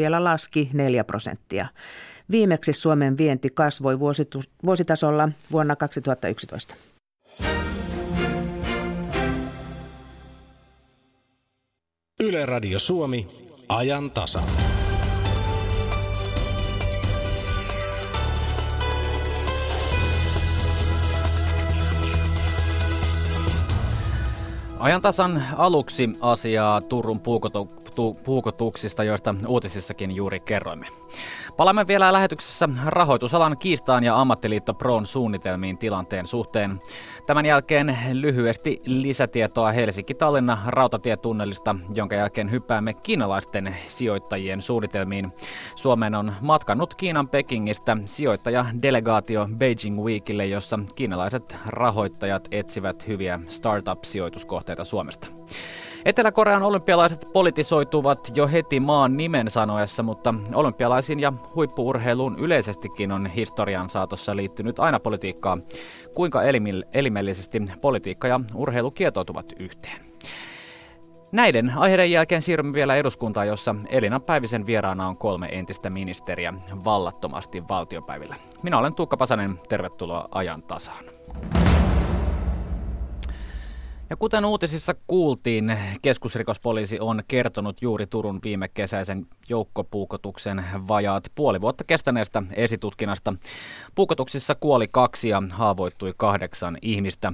vielä laski 4 prosenttia. Viimeksi Suomen vienti kasvoi vuositasolla vuonna 2011. Yle Radio Suomi, ajan tasa. Ajantasan aluksi asiaa Turun puukotuksista, joista uutisissakin juuri kerroimme. Palaamme vielä lähetyksessä rahoitusalan kiistaan ja ammattiliitto Proon suunnitelmiin tilanteen suhteen. Tämän jälkeen lyhyesti lisätietoa Helsinki-Tallinna rautatietunnelista, jonka jälkeen hyppäämme kiinalaisten sijoittajien suunnitelmiin. Suomeen on matkannut Kiinan Pekingistä sijoittajadelegaatio Beijing Weekille, jossa kiinalaiset rahoittajat etsivät hyviä startup-sijoituskohteita Suomesta. Etelä-Korean olympialaiset politisoituvat jo heti maan nimen sanoessa, mutta olympialaisiin ja huippuurheiluun yleisestikin on historian saatossa liittynyt aina politiikkaa. Kuinka elimellisesti politiikka ja urheilu kietoutuvat yhteen? Näiden aiheiden jälkeen siirrymme vielä eduskuntaan, jossa Elina Päivisen vieraana on kolme entistä ministeriä vallattomasti valtiopäivillä. Minä olen Tuukka Pasanen, tervetuloa ajan tasaan. Ja kuten uutisissa kuultiin, keskusrikospoliisi on kertonut juuri Turun viime kesäisen joukkopuukotuksen vajaat puoli vuotta kestäneestä esitutkinnasta. Puukotuksissa kuoli kaksi ja haavoittui kahdeksan ihmistä.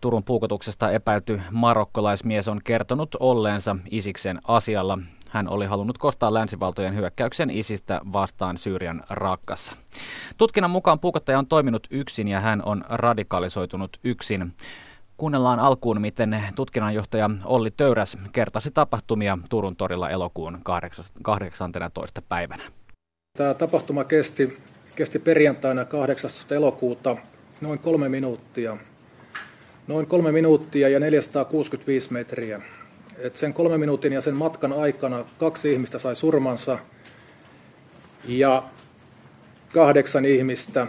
Turun puukotuksesta epäilty marokkolaismies on kertonut olleensa Isiksen asialla. Hän oli halunnut kostaa länsivaltojen hyökkäyksen isistä vastaan Syyrian rakkassa. Tutkinnan mukaan puukottaja on toiminut yksin ja hän on radikalisoitunut yksin. Kuunnellaan alkuun, miten tutkinnanjohtaja Olli Töyräs kertasi tapahtumia Turun torilla elokuun 18. päivänä. Tämä tapahtuma kesti, kesti perjantaina 18. elokuuta noin kolme minuuttia. Noin kolme minuuttia ja 465 metriä. Et sen kolme minuutin ja sen matkan aikana kaksi ihmistä sai surmansa ja kahdeksan ihmistä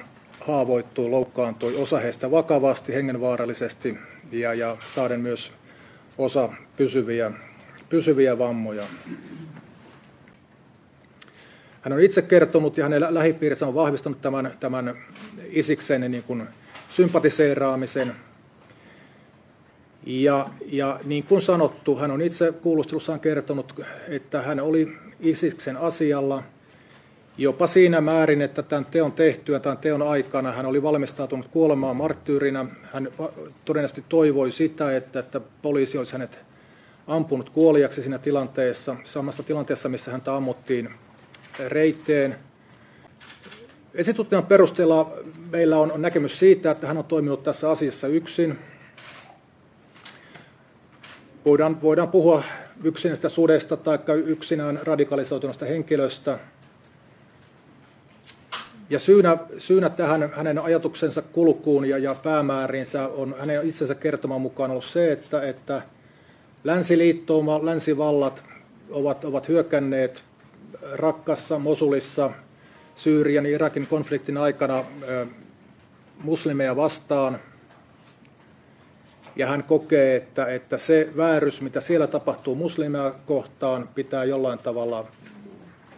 haavoittui, loukkaantui, osa heistä vakavasti, hengenvaarallisesti ja, ja saaden myös osa pysyviä, pysyviä vammoja. Hän on itse kertonut ja hänen lähipiirissä on vahvistanut tämän, tämän Isiksen niin kuin sympatiseeraamisen. Ja, ja niin kuin sanottu, hän on itse kuulustelussaan kertonut, että hän oli Isiksen asialla – jopa siinä määrin, että tämän teon tehtyä, tämän teon aikana hän oli valmistautunut kuolemaan marttyyrinä. Hän todennäköisesti toivoi sitä, että, että poliisi olisi hänet ampunut kuoliaksi siinä tilanteessa, samassa tilanteessa, missä häntä ammuttiin reiteen. Esitutkinnan perusteella meillä on näkemys siitä, että hän on toiminut tässä asiassa yksin. Voidaan, voidaan puhua yksinästä sudesta tai yksinään radikalisoituneesta henkilöstä – ja syynä, syynä tähän hänen ajatuksensa kulkuun ja, ja päämäärinsä on hänen itsensä kertoman mukaan ollut se, että, että länsiliittouma, länsivallat ovat, ovat hyökänneet Rakkassa, Mosulissa, Syyrian ja Irakin konfliktin aikana muslimeja vastaan. Ja hän kokee, että, että se väärys, mitä siellä tapahtuu muslimeja kohtaan, pitää jollain tavalla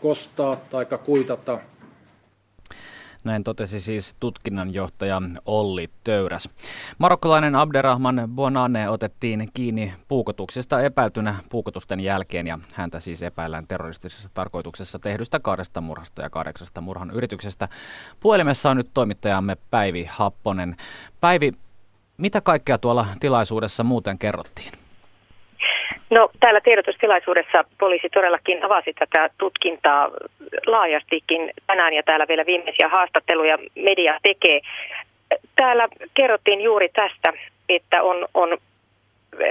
kostaa tai kuitata – näin totesi siis tutkinnanjohtaja Olli Töyräs. Marokkolainen Abderrahman Bonane otettiin kiinni puukotuksesta epäiltynä puukotusten jälkeen ja häntä siis epäillään terroristisessa tarkoituksessa tehdystä kahdesta murhasta ja kahdeksasta murhan yrityksestä. Puhelimessa on nyt toimittajamme Päivi Happonen. Päivi, mitä kaikkea tuolla tilaisuudessa muuten kerrottiin? No täällä tiedotustilaisuudessa poliisi todellakin avasi tätä tutkintaa laajastikin tänään ja täällä vielä viimeisiä haastatteluja media tekee. Täällä kerrottiin juuri tästä, että on, on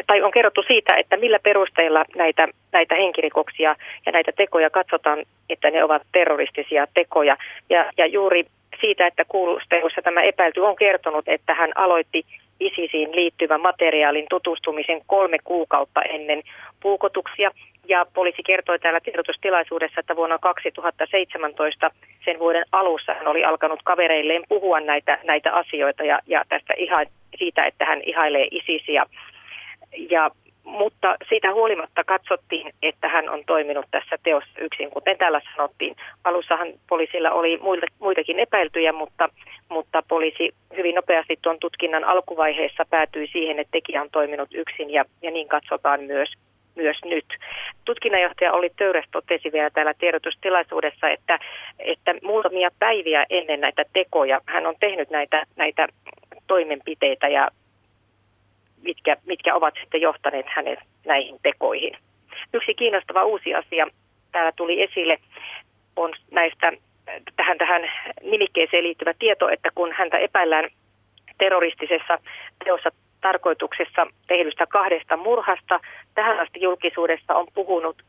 tai on kerrottu siitä, että millä perusteilla näitä, näitä henkirikoksia ja näitä tekoja katsotaan, että ne ovat terroristisia tekoja. Ja, ja juuri siitä, että kuulustelussa tämä epäilty on kertonut, että hän aloitti ISISiin liittyvän materiaalin tutustumisen kolme kuukautta ennen puukotuksia. Ja poliisi kertoi täällä tiedotustilaisuudessa, että vuonna 2017 sen vuoden alussa hän oli alkanut kavereilleen puhua näitä, näitä asioita ja, ja tästä ihan, siitä, että hän ihailee ISISiä. Ja mutta siitä huolimatta katsottiin, että hän on toiminut tässä teossa yksin. Kuten täällä sanottiin, alussahan poliisilla oli muitakin epäiltyjä, mutta, mutta poliisi hyvin nopeasti tuon tutkinnan alkuvaiheessa päätyi siihen, että tekijä on toiminut yksin ja, ja niin katsotaan myös myös nyt. Tutkinnanjohtaja oli Töyres totesi vielä täällä tiedotustilaisuudessa, että, että muutamia päiviä ennen näitä tekoja hän on tehnyt näitä, näitä toimenpiteitä ja mitkä, mitkä ovat sitten johtaneet hänet näihin tekoihin. Yksi kiinnostava uusi asia täällä tuli esille on näistä tähän, tähän nimikkeeseen liittyvä tieto, että kun häntä epäillään terroristisessa teossa tarkoituksessa tehdystä kahdesta murhasta, tähän asti julkisuudessa on puhunut,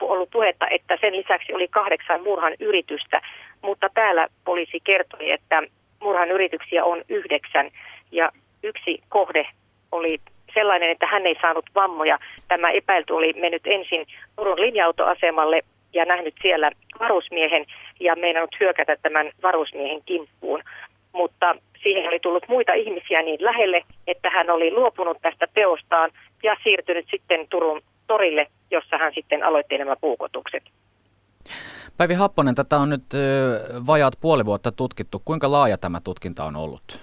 ollut puhetta, että sen lisäksi oli kahdeksan murhan yritystä, mutta täällä poliisi kertoi, että murhan yrityksiä on yhdeksän ja yksi kohde oli sellainen, että hän ei saanut vammoja. Tämä epäilty oli mennyt ensin Turun linja-autoasemalle ja nähnyt siellä varusmiehen ja meinannut hyökätä tämän varusmiehen kimppuun. Mutta siihen oli tullut muita ihmisiä niin lähelle, että hän oli luopunut tästä teostaan ja siirtynyt sitten Turun torille, jossa hän sitten aloitti nämä puukotukset. Päivi Happonen, tätä on nyt vajaat puoli vuotta tutkittu. Kuinka laaja tämä tutkinta on ollut?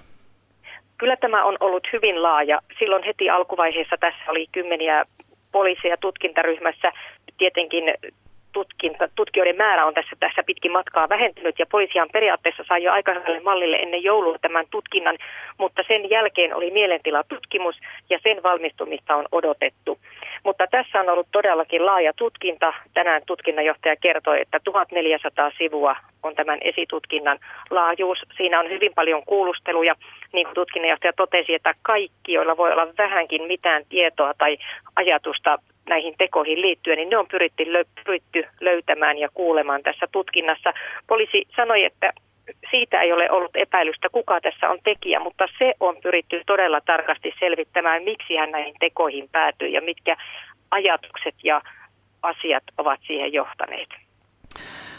Kyllä tämä on ollut hyvin laaja. Silloin heti alkuvaiheessa tässä oli kymmeniä poliiseja tutkintaryhmässä. Tietenkin tutkinta, tutkijoiden määrä on tässä, tässä pitkin matkaa vähentynyt ja poliisihan periaatteessa sai jo aika mallille ennen joulua tämän tutkinnan, mutta sen jälkeen oli mielentilatutkimus ja sen valmistumista on odotettu. Mutta tässä on ollut todellakin laaja tutkinta. Tänään tutkinnanjohtaja kertoi, että 1400 sivua on tämän esitutkinnan laajuus. Siinä on hyvin paljon kuulusteluja. Niin kuin tutkinnanjohtaja totesi, että kaikki, joilla voi olla vähänkin mitään tietoa tai ajatusta näihin tekoihin liittyen, niin ne on pyritty, pyritty löytämään ja kuulemaan tässä tutkinnassa. Poliisi sanoi, että siitä ei ole ollut epäilystä, kuka tässä on tekijä, mutta se on pyritty todella tarkasti selvittämään, miksi hän näihin tekoihin päätyy ja mitkä ajatukset ja asiat ovat siihen johtaneet.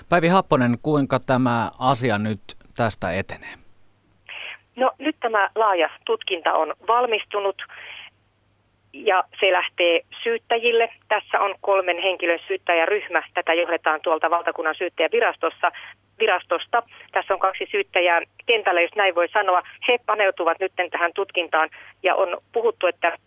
Päivi Happonen, kuinka tämä asia nyt tästä etenee? No nyt tämä laaja tutkinta on valmistunut ja se lähtee syyttäjille. Tässä on kolmen henkilön syyttäjäryhmä. Tätä johdetaan tuolta valtakunnan syyttäjävirastossa. Virastosta. Tässä on kaksi syyttäjää kentällä, jos näin voi sanoa. He paneutuvat nyt tähän tutkintaan ja on puhuttu, että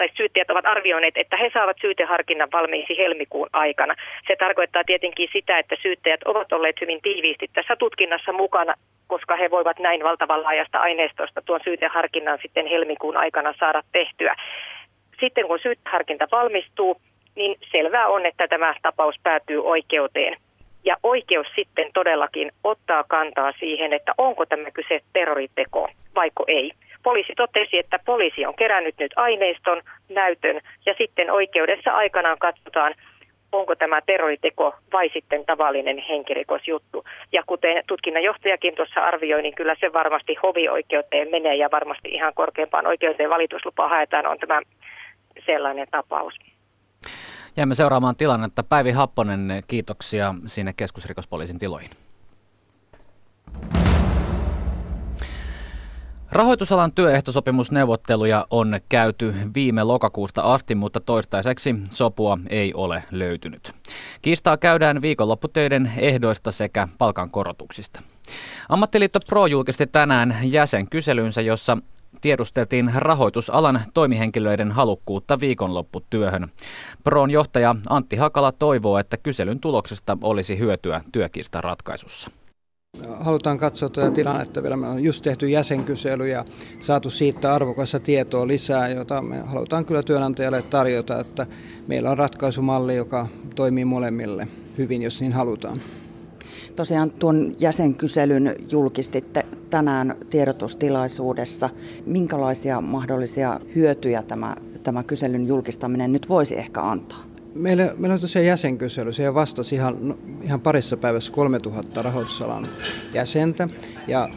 tai syyttäjät ovat arvioineet, että he saavat syyteharkinnan valmiiksi helmikuun aikana. Se tarkoittaa tietenkin sitä, että syyttäjät ovat olleet hyvin tiiviisti tässä tutkinnassa mukana, koska he voivat näin valtavan laajasta aineistosta tuon syyteharkinnan sitten helmikuun aikana saada tehtyä. Sitten kun syyteharkinta valmistuu, niin selvää on, että tämä tapaus päätyy oikeuteen. Ja oikeus sitten todellakin ottaa kantaa siihen, että onko tämä kyse terroriteko vaiko ei. Poliisi totesi, että poliisi on kerännyt nyt aineiston, näytön ja sitten oikeudessa aikanaan katsotaan, onko tämä terroriteko vai sitten tavallinen henkirikosjuttu. Ja kuten tutkinnanjohtajakin tuossa arvioi, niin kyllä se varmasti hovioikeuteen menee ja varmasti ihan korkeimpaan oikeuteen valituslupa haetaan, on tämä sellainen tapaus. Jäämme seuraamaan tilannetta. Päivi Happonen, kiitoksia sinne keskusrikospoliisin tiloihin. Rahoitusalan työehtosopimusneuvotteluja on käyty viime lokakuusta asti, mutta toistaiseksi sopua ei ole löytynyt. Kiistaa käydään viikonlopputöiden ehdoista sekä palkankorotuksista. Ammattiliitto Pro julkisti tänään jäsenkyselynsä, jossa tiedusteltiin rahoitusalan toimihenkilöiden halukkuutta viikonlopputyöhön. Proon johtaja Antti Hakala toivoo, että kyselyn tuloksesta olisi hyötyä työkiistan ratkaisussa. Halutaan katsoa tätä tilannetta vielä. Me on just tehty jäsenkysely ja saatu siitä arvokasta tietoa lisää, jota me halutaan kyllä työnantajalle tarjota, että meillä on ratkaisumalli, joka toimii molemmille hyvin, jos niin halutaan. Tosiaan tuon jäsenkyselyn julkistitte tänään tiedotustilaisuudessa. Minkälaisia mahdollisia hyötyjä tämä, tämä kyselyn julkistaminen nyt voisi ehkä antaa? Meillä, meillä on tosiaan jäsenkysely. Siihen vastasi ihan, ihan parissa päivässä 3000 rahoitusalan jäsentä. Ja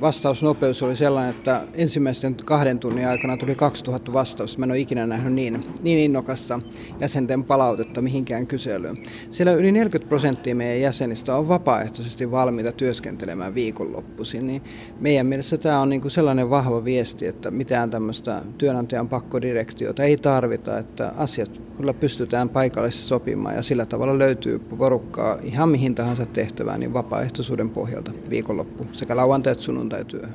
vastausnopeus oli sellainen, että ensimmäisten kahden tunnin aikana tuli 2000 vastausta. Mä en ole ikinä nähnyt niin, niin innokasta jäsenten palautetta mihinkään kyselyyn. Siellä yli 40 prosenttia meidän jäsenistä on vapaaehtoisesti valmiita työskentelemään viikonloppuisin. Niin meidän mielestä tämä on niin kuin sellainen vahva viesti, että mitään tämmöistä työnantajan pakkodirektiota ei tarvita, että asiat kyllä pystytään paikallisesti sopimaan ja sillä tavalla löytyy porukkaa ihan mihin tahansa tehtävään niin vapaaehtoisuuden pohjalta viikonloppu sekä lauantai että sunnuntaityöhön.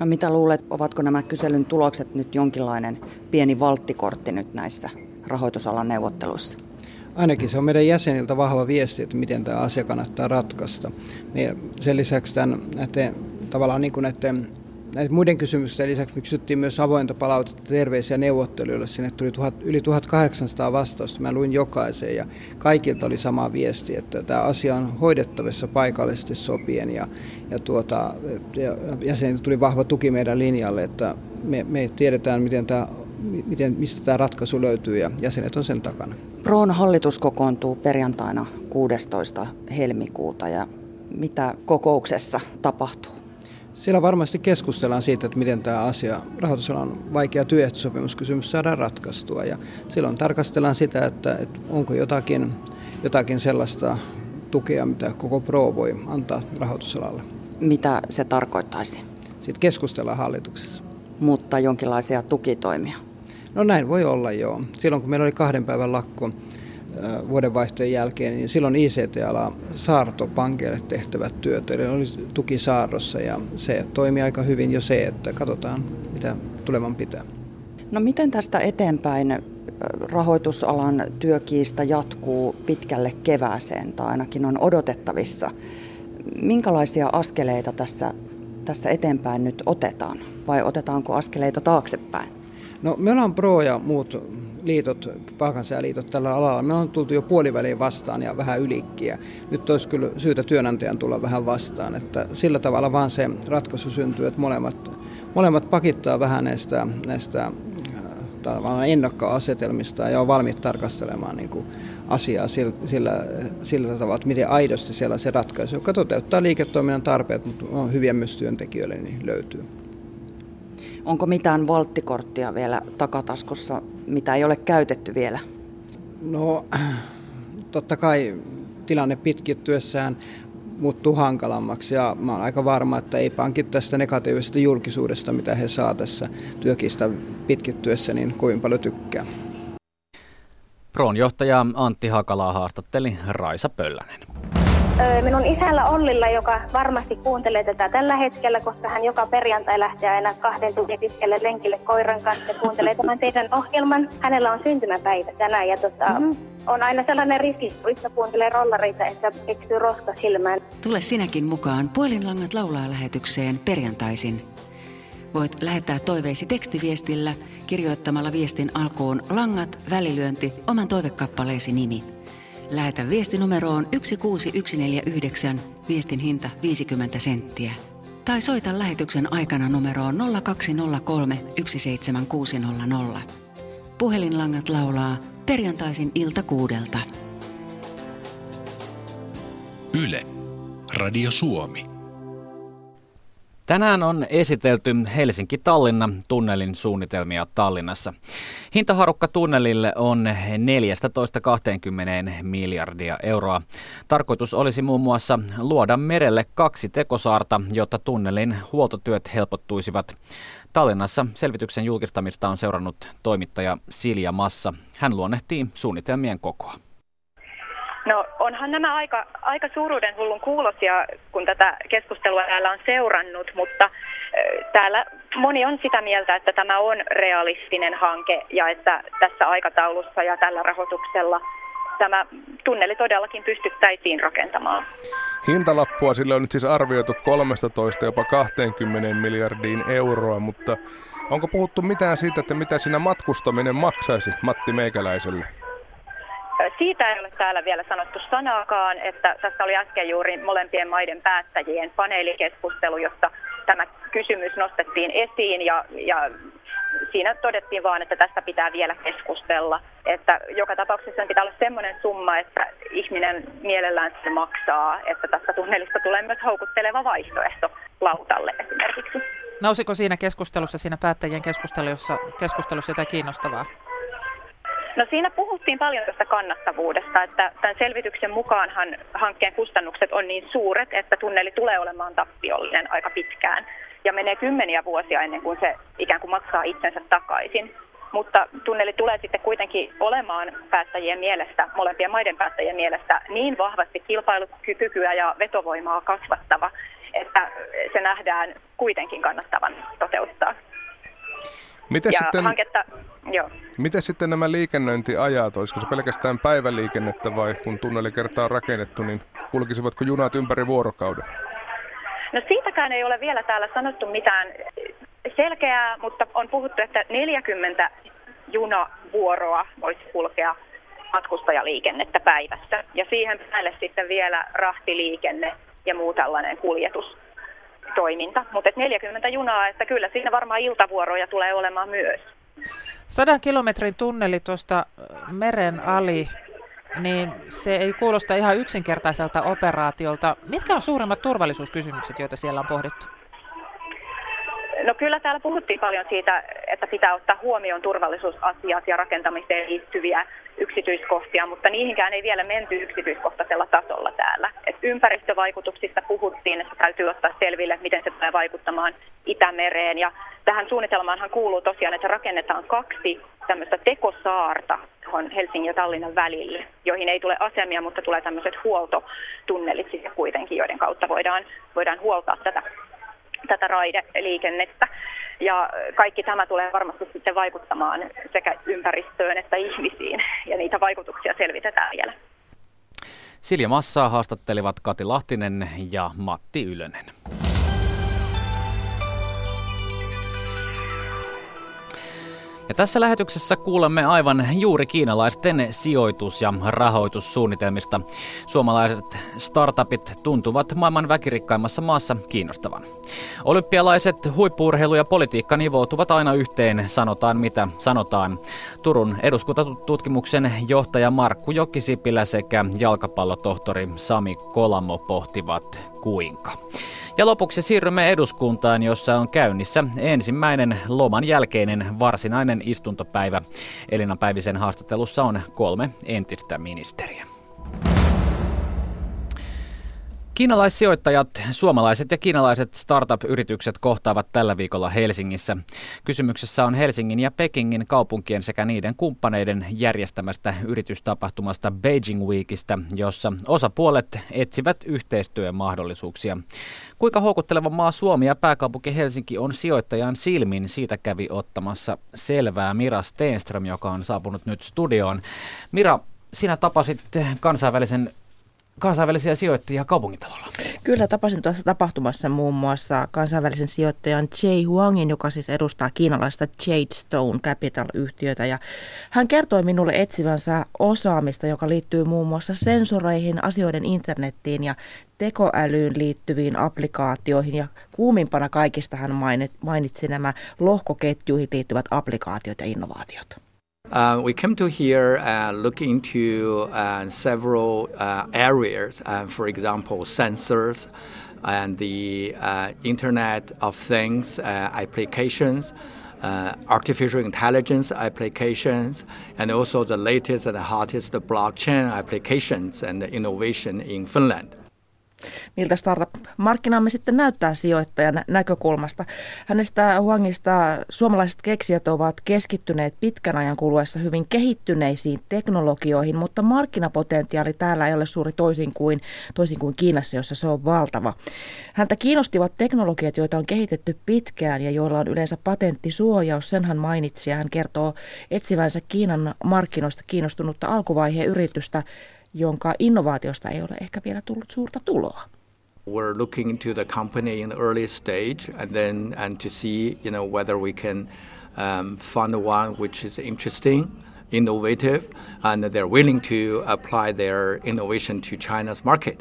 No mitä luulet, ovatko nämä kyselyn tulokset nyt jonkinlainen pieni valttikortti nyt näissä rahoitusalan neuvotteluissa? Ainakin se on meidän jäseniltä vahva viesti, että miten tämä asia kannattaa ratkaista. Me sen lisäksi tämän, näiden, tavallaan niin kuin näiden näiden muiden kysymysten lisäksi me kysyttiin myös avointa palautetta terveisiä neuvottelijoille. Sinne tuli tuhat, yli 1800 vastausta. Mä luin jokaisen ja kaikilta oli sama viesti, että tämä asia on hoidettavissa paikallisesti sopien. Ja, ja, tuota, ja jäseniltä tuli vahva tuki meidän linjalle, että me, me tiedetään, miten tämä, miten, mistä tämä ratkaisu löytyy ja jäsenet on sen takana. Proon hallitus kokoontuu perjantaina 16. helmikuuta ja mitä kokouksessa tapahtuu? Siellä varmasti keskustellaan siitä, että miten tämä asia, rahoitusalan vaikea työehtosopimuskysymys saadaan ratkaistua. Ja silloin tarkastellaan sitä, että, että onko jotakin, jotakin sellaista tukea, mitä koko Pro voi antaa rahoitusalalle. Mitä se tarkoittaisi? Sitten keskustellaan hallituksessa. Mutta jonkinlaisia tukitoimia? No näin voi olla joo. Silloin kun meillä oli kahden päivän lakko, vuodenvaihteen jälkeen, niin silloin ICT-ala saarto pankeille tehtävät työt, eli oli tuki saarrossa ja se toimi aika hyvin jo se, että katsotaan mitä tulevan pitää. No miten tästä eteenpäin rahoitusalan työkiista jatkuu pitkälle kevääseen tai ainakin on odotettavissa? Minkälaisia askeleita tässä, tässä eteenpäin nyt otetaan vai otetaanko askeleita taaksepäin? No me ollaan Pro ja muut liitot, palkansaajaliitot tällä alalla, me on tultu jo puoliväliin vastaan ja vähän ylikkiä. Nyt olisi kyllä syytä työnantajan tulla vähän vastaan, että sillä tavalla vaan se ratkaisu syntyy, että molemmat, molemmat pakittaa vähän näistä, näistä äh, ennakkoasetelmista ja on valmiit tarkastelemaan niin kuin asiaa sillä, sillä, sillä tavalla, että miten aidosti siellä se ratkaisu, joka toteuttaa liiketoiminnan tarpeet, mutta on hyviä myös työntekijöille, niin löytyy. Onko mitään valttikorttia vielä takataskussa, mitä ei ole käytetty vielä? No, totta kai tilanne pitkittyessään muuttuu hankalammaksi ja mä oon aika varma, että ei pankit tästä negatiivisesta julkisuudesta, mitä he saa tässä työkistä pitkittyessä, niin kovin paljon tykkää. Proon johtaja Antti Hakalaa haastatteli Raisa Pöllänen. Minun isällä Ollilla, joka varmasti kuuntelee tätä tällä hetkellä, koska hän joka perjantai lähtee aina kahden tunnin pitkälle lenkille koiran kanssa ja kuuntelee tämän teidän ohjelman. Hänellä on syntymäpäivä tänään ja tota, mm-hmm. on aina sellainen riski, että kuuntelee rollareita, että eksyy roska silmään. Tule sinäkin mukaan Puolinlangat laulaa lähetykseen perjantaisin. Voit lähettää toiveisi tekstiviestillä kirjoittamalla viestin alkuun langat, välilyönti, oman toivekappaleesi nimi – Lähetä viesti numeroon 16149, viestin hinta 50 senttiä. Tai soita lähetyksen aikana numeroon 0203 17600. Puhelinlangat laulaa perjantaisin ilta kuudelta. Yle. Radio Suomi. Tänään on esitelty Helsinki-Tallinna tunnelin suunnitelmia Tallinnassa. Hintaharukka tunnelille on 14-20 miljardia euroa. Tarkoitus olisi muun muassa luoda merelle kaksi tekosaarta, jotta tunnelin huoltotyöt helpottuisivat. Tallinnassa selvityksen julkistamista on seurannut toimittaja Silja Massa. Hän luonnehtii suunnitelmien kokoa. No onhan nämä aika, aika suuruuden hullun kuulosia, kun tätä keskustelua täällä on seurannut, mutta täällä moni on sitä mieltä, että tämä on realistinen hanke ja että tässä aikataulussa ja tällä rahoituksella tämä tunneli todellakin pystyttäisiin rakentamaan. Hintalappua sille on nyt siis arvioitu 13 jopa 20 miljardiin euroa, mutta onko puhuttu mitään siitä, että mitä siinä matkustaminen maksaisi Matti Meikäläiselle? Siitä ei ole täällä vielä sanottu sanaakaan, että tässä oli äsken juuri molempien maiden päättäjien paneelikeskustelu, jossa tämä kysymys nostettiin esiin ja, ja siinä todettiin vaan, että tästä pitää vielä keskustella. Että joka tapauksessa pitää olla semmoinen summa, että ihminen mielellään se maksaa, että tästä tunnelista tulee myös houkutteleva vaihtoehto lautalle esimerkiksi. Nousiko siinä keskustelussa, siinä päättäjien keskustelussa, keskustelussa jotain kiinnostavaa? No siinä puhuttiin paljon tästä kannattavuudesta, että tämän selvityksen mukaanhan hankkeen kustannukset on niin suuret, että tunneli tulee olemaan tappiollinen aika pitkään. Ja menee kymmeniä vuosia ennen kuin se ikään kuin maksaa itsensä takaisin. Mutta tunneli tulee sitten kuitenkin olemaan päättäjien mielestä, molempien maiden päättäjien mielestä, niin vahvasti kilpailukykyä ja vetovoimaa kasvattava, että se nähdään kuitenkin kannattavan toteuttaa. Miten sitten, hanketta, joo. miten sitten nämä liikennöintiajat, olisiko se pelkästään päiväliikennettä vai kun tunneli kertaa on rakennettu, niin kulkisivatko junat ympäri vuorokauden? No siitäkään ei ole vielä täällä sanottu mitään selkeää, mutta on puhuttu, että 40 junavuoroa voisi kulkea matkustajaliikennettä päivässä. Ja siihen päälle sitten vielä rahtiliikenne ja muu tällainen kuljetus toiminta. Mutta 40 junaa, että kyllä siinä varmaan iltavuoroja tulee olemaan myös. Sadan kilometrin tunneli tuosta meren ali, niin se ei kuulosta ihan yksinkertaiselta operaatiolta. Mitkä on suurimmat turvallisuuskysymykset, joita siellä on pohdittu? No kyllä täällä puhuttiin paljon siitä, että pitää ottaa huomioon turvallisuusasiat ja rakentamiseen liittyviä yksityiskohtia, mutta niihinkään ei vielä menty yksityiskohtaisella tasolla täällä. Et ympäristövaikutuksista puhuttiin, että täytyy ottaa selville, miten se tulee vaikuttamaan Itämereen. Ja tähän suunnitelmaanhan kuuluu tosiaan, että rakennetaan kaksi tämmöistä tekosaarta tuohon Helsingin ja Tallinnan välille, joihin ei tule asemia, mutta tulee tämmöiset huoltotunnelit sitten kuitenkin, joiden kautta voidaan, voidaan huoltaa tätä tätä raideliikennettä. Ja kaikki tämä tulee varmasti sitten vaikuttamaan sekä ympäristöön että ihmisiin, ja niitä vaikutuksia selvitetään vielä. Silja Massaa haastattelivat Kati Lahtinen ja Matti Ylönen. Ja tässä lähetyksessä kuulemme aivan juuri kiinalaisten sijoitus- ja rahoitussuunnitelmista. Suomalaiset startupit tuntuvat maailman väkirikkaimmassa maassa kiinnostavan. Olympialaiset, huippuurheilu ja politiikka nivoutuvat aina yhteen, sanotaan mitä sanotaan. Turun eduskuntatutkimuksen johtaja Markku Jokisipilä sekä jalkapallotohtori Sami Kolamo pohtivat kuinka. Ja lopuksi siirrymme eduskuntaan, jossa on käynnissä ensimmäinen loman jälkeinen varsinainen istuntopäivä. Elina Päivisen haastattelussa on kolme entistä ministeriä. Kiinalaissijoittajat, suomalaiset ja kiinalaiset startup-yritykset kohtaavat tällä viikolla Helsingissä. Kysymyksessä on Helsingin ja Pekingin kaupunkien sekä niiden kumppaneiden järjestämästä yritystapahtumasta Beijing Weekistä, jossa osapuolet etsivät yhteistyömahdollisuuksia. Kuinka houkutteleva maa Suomi ja pääkaupunki Helsinki on sijoittajan silmin, siitä kävi ottamassa selvää Mira Steenström, joka on saapunut nyt studioon. Mira, sinä tapasit kansainvälisen kansainvälisiä sijoittajia kaupungintalolla. Kyllä tapasin tuossa tapahtumassa muun muassa kansainvälisen sijoittajan Jay Huangin, joka siis edustaa kiinalaista Jadestone Capital-yhtiötä. Ja hän kertoi minulle etsivänsä osaamista, joka liittyy muun muassa sensoreihin, asioiden internettiin ja tekoälyyn liittyviin applikaatioihin ja kuumimpana kaikista hän mainitsi nämä lohkoketjuihin liittyvät applikaatiot ja innovaatiot. Uh, we came to here uh, look into uh, several uh, areas, uh, for example, sensors and the uh, Internet of Things applications, artificial intelligence applications, and also the latest and hottest blockchain applications and innovation in Finland. Miltä startup-markkinamme sitten näyttää sijoittajan näkökulmasta. Hänestä Huangista suomalaiset keksijät ovat keskittyneet pitkän ajan kuluessa hyvin kehittyneisiin teknologioihin, mutta markkinapotentiaali täällä ei ole suuri toisin kuin, toisin kuin Kiinassa, jossa se on valtava. Häntä kiinnostivat teknologiat, joita on kehitetty pitkään ja joilla on yleensä patenttisuojaus. Sen hän mainitsi ja hän kertoo etsivänsä Kiinan markkinoista kiinnostunutta alkuvaiheen yritystä, jonka innovaatiosta ei ole ehkä vielä tullut suurta tuloa. We're looking into the company in the early stage and then and to see you know whether we can um, find one which is interesting, innovative, and they're willing to apply their innovation to China's market.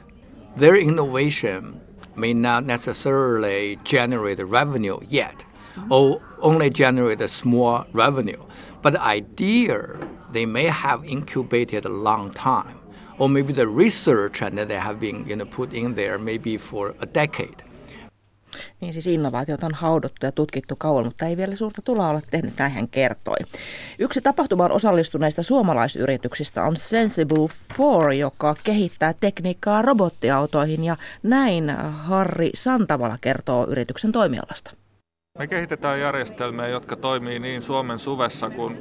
Their innovation may not necessarily generate revenue yet, or only generate a small revenue. But the idea they may have incubated a long time, or maybe the research and that they have been you know, put in there maybe for a decade. Niin siis innovaatiot on haudottu ja tutkittu kauan, mutta ei vielä suurta tuloa ole tehnyt, näin hän kertoi. Yksi tapahtumaan osallistuneista suomalaisyrityksistä on Sensible 4, joka kehittää tekniikkaa robottiautoihin ja näin Harri Santavala kertoo yrityksen toimialasta. Me kehitetään järjestelmiä, jotka toimii niin Suomen suvessa kuin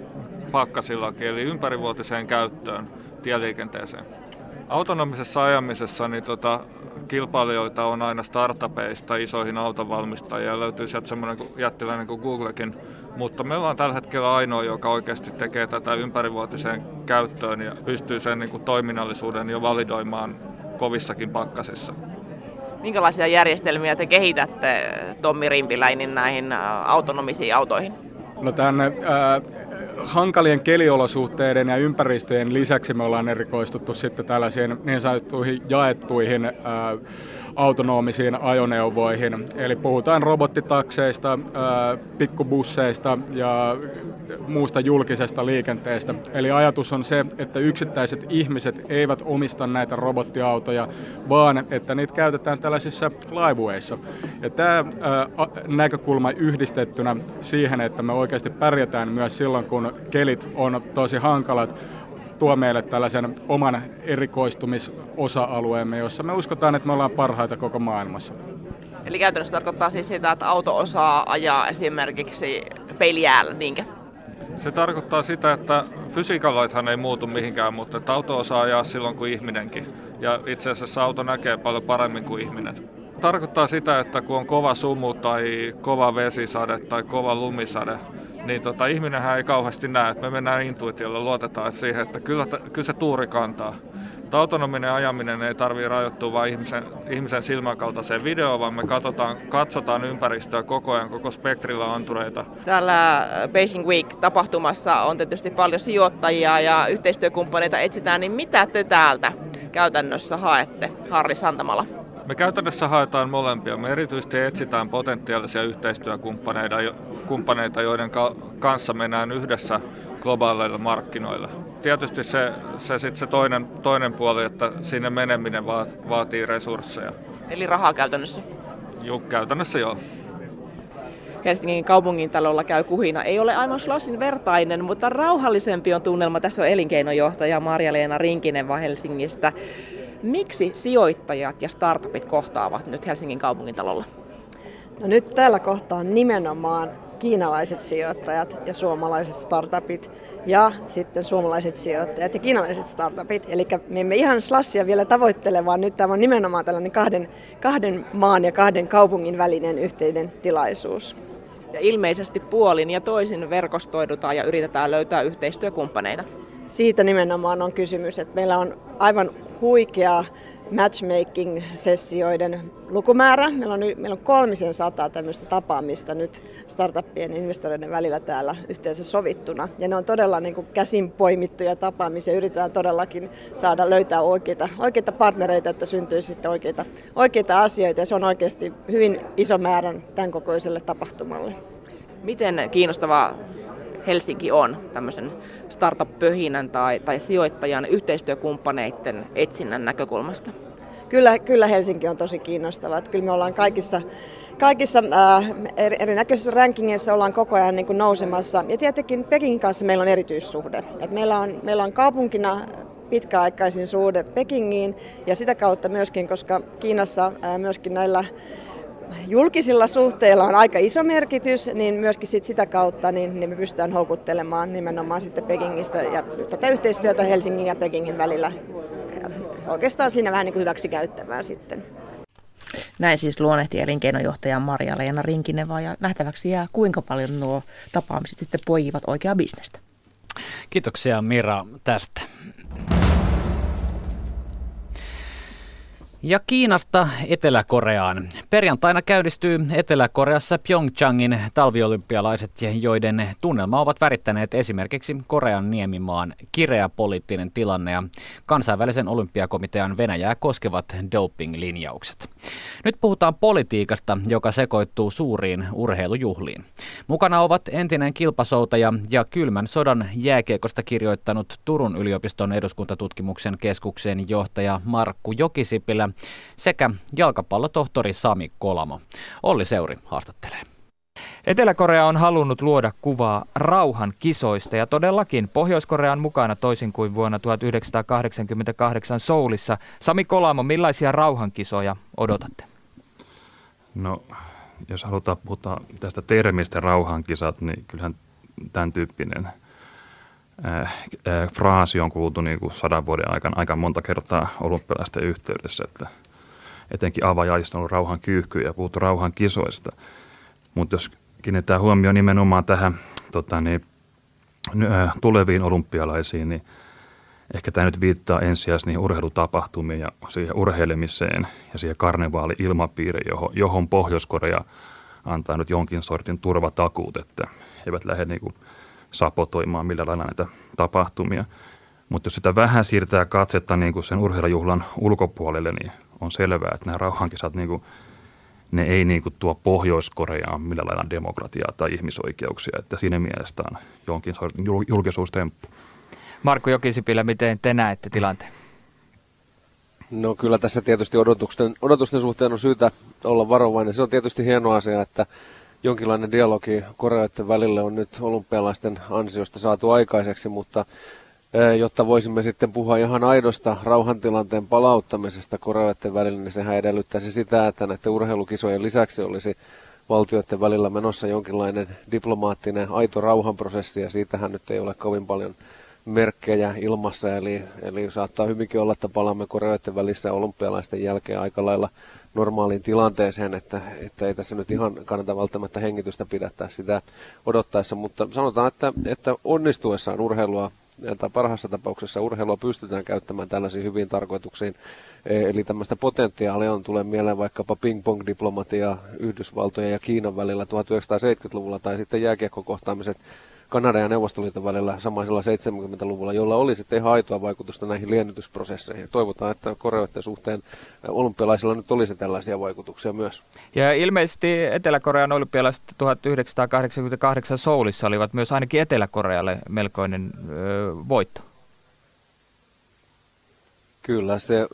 pakkasillakin, eli ympärivuotiseen käyttöön tieliikenteeseen. Autonomisessa ajamisessa niin tota, kilpailijoita on aina startupeista isoihin autonvalmistajia ja löytyy sieltä semmoinen jättiläinen kuin Googlekin. Mutta me ollaan tällä hetkellä ainoa, joka oikeasti tekee tätä ympärivuotiseen käyttöön ja pystyy sen niin kuin toiminnallisuuden jo validoimaan kovissakin pakkasissa. Minkälaisia järjestelmiä te kehitätte Tommi Rimpiläinen näihin autonomisiin autoihin? No tänne äh, hankalien keliolosuhteiden ja ympäristöjen lisäksi me ollaan erikoistuttu sitten tällaisiin niin sanottuihin jaettuihin autonomisiin ajoneuvoihin. Eli puhutaan robottitakseista, pikkubusseista ja muusta julkisesta liikenteestä. Eli ajatus on se, että yksittäiset ihmiset eivät omista näitä robottiautoja, vaan että niitä käytetään tällaisissa laivueissa. Ja tämä näkökulma yhdistettynä siihen, että me oikeasti pärjätään myös silloin, kun kelit on tosi hankalat, tuo meille tällaisen oman erikoistumisosa-alueemme, jossa me uskotaan, että me ollaan parhaita koko maailmassa. Eli käytännössä tarkoittaa siis sitä, että auto osaa ajaa esimerkiksi peilijäällä, niinkö? Se tarkoittaa sitä, että fysiikaloithan ei muutu mihinkään, mutta että auto osaa ajaa silloin kuin ihminenkin. Ja itse asiassa auto näkee paljon paremmin kuin ihminen. Tarkoittaa sitä, että kun on kova sumu tai kova vesisade tai kova lumisade, niin tota, ihminenhän ei kauheasti näe, että me mennään intuitiolla, luotetaan siihen, että kyllä, kyllä se tuuri kantaa. Mutta autonominen ajaminen ei tarvitse rajoittua vain ihmisen, ihmisen silmän kaltaiseen videoon, vaan me katsotaan, katsotaan ympäristöä koko ajan, koko spektrillä antureita. Täällä Beijing Week-tapahtumassa on tietysti paljon sijoittajia ja yhteistyökumppaneita etsitään, niin mitä te täältä käytännössä haette, Harri Santamala? Me käytännössä haetaan molempia. Me erityisesti etsitään potentiaalisia yhteistyökumppaneita, kumppaneita, joiden kanssa mennään yhdessä globaaleilla markkinoilla. Tietysti se, se, sit se toinen, toinen puoli, että sinne meneminen vaatii resursseja. Eli rahaa käytännössä? Joo, käytännössä joo. Helsingin kaupungin talolla käy kuhina. Ei ole aivan Schlossin vertainen, mutta rauhallisempi on tunnelma. Tässä on elinkeinojohtaja Marja-Leena Rinkinen Helsingistä. Miksi sijoittajat ja startupit kohtaavat nyt Helsingin kaupungintalolla? No nyt tällä kohtaa nimenomaan kiinalaiset sijoittajat ja suomalaiset startupit ja sitten suomalaiset sijoittajat ja kiinalaiset startupit. Eli me emme ihan slassia vielä tavoittele, vaan nyt tämä on nimenomaan tällainen kahden, kahden maan ja kahden kaupungin välinen yhteinen tilaisuus. Ja ilmeisesti puolin ja toisin verkostoidutaan ja yritetään löytää yhteistyökumppaneita. Siitä nimenomaan on kysymys, että meillä on aivan huikea matchmaking-sessioiden lukumäärä. Meillä on, meillä on kolmisen sataa tämmöistä tapaamista nyt startuppien investoreiden välillä täällä yhteensä sovittuna. Ja ne on todella niin kuin käsin poimittuja tapaamisia. Yritetään todellakin saada löytää oikeita, oikeita partnereita, että syntyisi sitten oikeita, oikeita asioita. Ja se on oikeasti hyvin iso määrän tämän kokoiselle tapahtumalle. Miten kiinnostavaa Helsinki on tämmöisen startup-pöhinän tai, tai sijoittajan yhteistyökumppaneiden etsinnän näkökulmasta? Kyllä, kyllä Helsinki on tosi kiinnostava. Että kyllä me ollaan kaikissa, kaikissa äh, erinäköisissä rankingeissa ollaan koko ajan niin kuin nousemassa. Ja tietenkin Pekingin kanssa meillä on erityissuhde. Et meillä, on, meillä on kaupunkina pitkäaikaisin suhde Pekingiin ja sitä kautta myöskin, koska Kiinassa äh, myöskin näillä julkisilla suhteilla on aika iso merkitys, niin myöskin sit sitä kautta niin, niin me pystytään houkuttelemaan nimenomaan sitten Pekingistä ja tätä yhteistyötä Helsingin ja Pekingin välillä oikeastaan siinä vähän niin kuin hyväksi käyttämään sitten. Näin siis luonnehti elinkeinojohtaja Marja-Leena Rinkineva ja nähtäväksi jää kuinka paljon nuo tapaamiset sitten poikivat oikeaa bisnestä. Kiitoksia Mira tästä. Ja Kiinasta Etelä-Koreaan. Perjantaina käynnistyy Etelä-Koreassa Pyeongchangin talviolympialaiset, joiden tunnelma ovat värittäneet esimerkiksi Korean niemimaan kireä poliittinen tilanne ja kansainvälisen olympiakomitean Venäjää koskevat doping-linjaukset. Nyt puhutaan politiikasta, joka sekoittuu suuriin urheilujuhliin. Mukana ovat entinen kilpasoutaja ja kylmän sodan jääkiekosta kirjoittanut Turun yliopiston eduskuntatutkimuksen keskuksen johtaja Markku Jokisipilä sekä jalkapallotohtori Sami Kolamo. Olli Seuri haastattelee. Etelä-Korea on halunnut luoda kuvaa rauhan kisoista ja todellakin Pohjois-Korea on mukana toisin kuin vuonna 1988 Soulissa. Sami Kolamo, millaisia rauhankisoja odotatte? No, jos halutaan puhua tästä termistä rauhankisat, niin kyllähän tämän tyyppinen – äh, äh, fraasi on kuultu niin kuin sadan vuoden aikana aika monta kertaa olympialaisten yhteydessä, että etenkin avajaisista on ollut rauhan kyyhkyjä ja puhuttu rauhan kisoista. Mutta jos kiinnitetään huomioon nimenomaan tähän tota niin, äh, tuleviin olympialaisiin, niin ehkä tämä nyt viittaa ensisijaisesti niihin urheilutapahtumiin ja siihen urheilemiseen ja siihen karnevaali-ilmapiiriin, johon, johon Pohjois-Korea antaa nyt jonkin sortin turvatakuut, että eivät lähde niin kuin – sapotoimaan millä lailla näitä tapahtumia. Mutta jos sitä vähän siirtää katsetta niin kuin sen urheilujuhlan ulkopuolelle, niin on selvää, että nämä rauhankisat, niin kuin, ne ei niin kuin tuo Pohjois-Koreaan millä lailla demokratiaa tai ihmisoikeuksia. Että siinä mielessä on jonkin sortin julkisuustemppu. Markku Jokisipilä, miten te näette tilanteen? No kyllä tässä tietysti odotusten, odotusten suhteen on syytä olla varovainen. Se on tietysti hieno asia, että jonkinlainen dialogi Koreoiden välille on nyt olympialaisten ansiosta saatu aikaiseksi, mutta jotta voisimme sitten puhua ihan aidosta rauhantilanteen palauttamisesta Koreoiden välillä, niin sehän edellyttäisi sitä, että näiden urheilukisojen lisäksi olisi valtioiden välillä menossa jonkinlainen diplomaattinen aito rauhanprosessi, ja siitähän nyt ei ole kovin paljon merkkejä ilmassa, eli, eli saattaa hyvinkin olla, että palaamme Koreoiden välissä olympialaisten jälkeen aika lailla normaaliin tilanteeseen, että, että ei tässä nyt ihan kannata välttämättä hengitystä pidättää sitä odottaessa, mutta sanotaan, että, että onnistuessaan urheilua tai parhaassa tapauksessa urheilua pystytään käyttämään tällaisiin hyviin tarkoituksiin. E, eli tämmöistä potentiaalia on, tulee mieleen vaikkapa ping-pong-diplomatia Yhdysvaltojen ja Kiinan välillä 1970-luvulla tai sitten jääkiekkokohtaamiset Kanadan ja Neuvostoliiton välillä samaisella 70-luvulla, jolla oli sitten ihan aitoa vaikutusta näihin liennytysprosesseihin. Toivotaan, että Koreoiden suhteen olympialaisilla nyt olisi tällaisia vaikutuksia myös. Ja ilmeisesti Etelä-Korean olympialaiset 1988 Soulissa olivat myös ainakin Etelä-Korealle melkoinen ö, voitto. Kyllä, se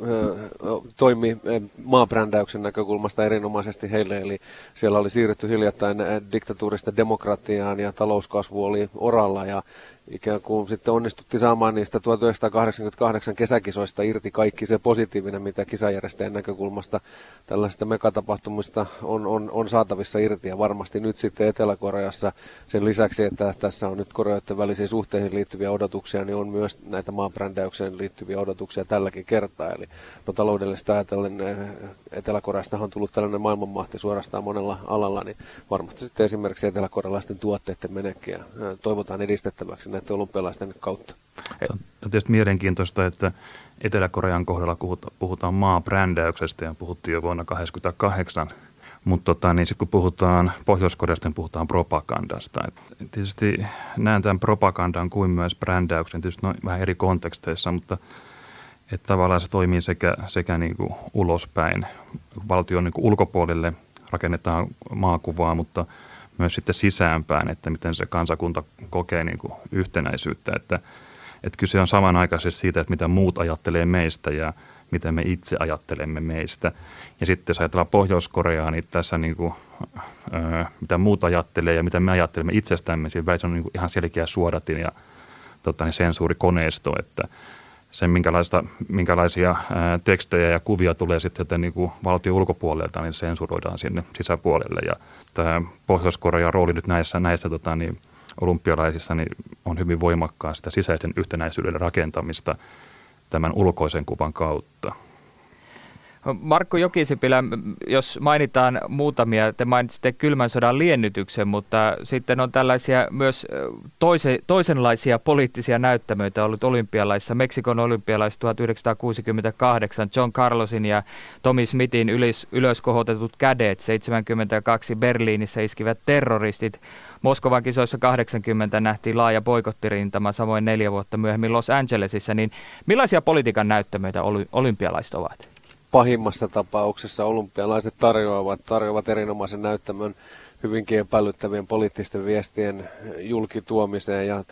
toimi maabrändäyksen näkökulmasta erinomaisesti heille, eli siellä oli siirrytty hiljattain diktatuurista demokratiaan ja talouskasvu oli oralla ja ikään kuin sitten onnistuttiin saamaan niistä 1988 kesäkisoista irti kaikki se positiivinen, mitä kisajärjestäjän näkökulmasta tällaisista megatapahtumista on, on, on saatavissa irti. Ja varmasti nyt sitten Etelä-Koreassa sen lisäksi, että tässä on nyt Koreoiden välisiin suhteihin liittyviä odotuksia, niin on myös näitä maanbrändäykseen liittyviä odotuksia tälläkin kertaa. Eli no, taloudellista ajatellen eh, Etelä-Koreastahan on tullut tällainen maailmanmahti suorastaan monella alalla, niin varmasti sitten esimerkiksi eteläkorealaisten tuotteiden menekkiä eh, toivotaan edistettäväksi näiden olympialaisten kautta. Se on tietysti mielenkiintoista, että Etelä-Korean kohdalla puhutaan maabrändäyksestä ja puhuttiin jo vuonna 1988. Mutta tota, niin sitten kun puhutaan Pohjois-Koreasta, niin puhutaan propagandasta. Et tietysti näen tämän propagandan kuin myös brändäyksen tietysti noin vähän eri konteksteissa, mutta että tavallaan se toimii sekä, sekä niin kuin ulospäin, valtion niin kuin ulkopuolelle rakennetaan maakuvaa, mutta – myös sitten sisäänpäin, että miten se kansakunta kokee niin kuin yhtenäisyyttä. Että, että kyse on samanaikaisesti siitä, että mitä muut ajattelee meistä ja miten me itse ajattelemme meistä. Ja sitten jos ajatellaan Pohjois-Koreaa, niin tässä niin kuin, ö, mitä muut ajattelee ja mitä me ajattelemme itsestämme, siinä välissä on niin kuin ihan selkeä suodatin ja tota, niin sensuurikoneisto, että – sen, minkälaista, minkälaisia tekstejä ja kuvia tulee sitten niin kuin valtion ulkopuolelta, niin sensuroidaan sinne sisäpuolelle. Ja tämä Pohjois-Korean rooli nyt näissä, näissä tota, niin, olympialaisissa niin on hyvin voimakkaa sitä sisäisen yhtenäisyyden rakentamista tämän ulkoisen kuvan kautta. Markku Jokisipilä, jos mainitaan muutamia, te mainitsitte kylmän sodan liennytyksen, mutta sitten on tällaisia myös toise, toisenlaisia poliittisia näyttämöitä ollut olympialaissa. Meksikon olympialaissa 1968 John Carlosin ja Tommy Smithin ylös, ylöskohotetut kädet, 72 Berliinissä iskivät terroristit. Moskovan kisoissa 80 nähtiin laaja boikottirintama, samoin neljä vuotta myöhemmin Los Angelesissa. Niin millaisia politiikan näyttämöitä olympialaiset ovat? Pahimmassa tapauksessa olympialaiset tarjoavat, tarjoavat erinomaisen näyttämön hyvinkin epäilyttävien poliittisten viestien julkituomiseen. Ja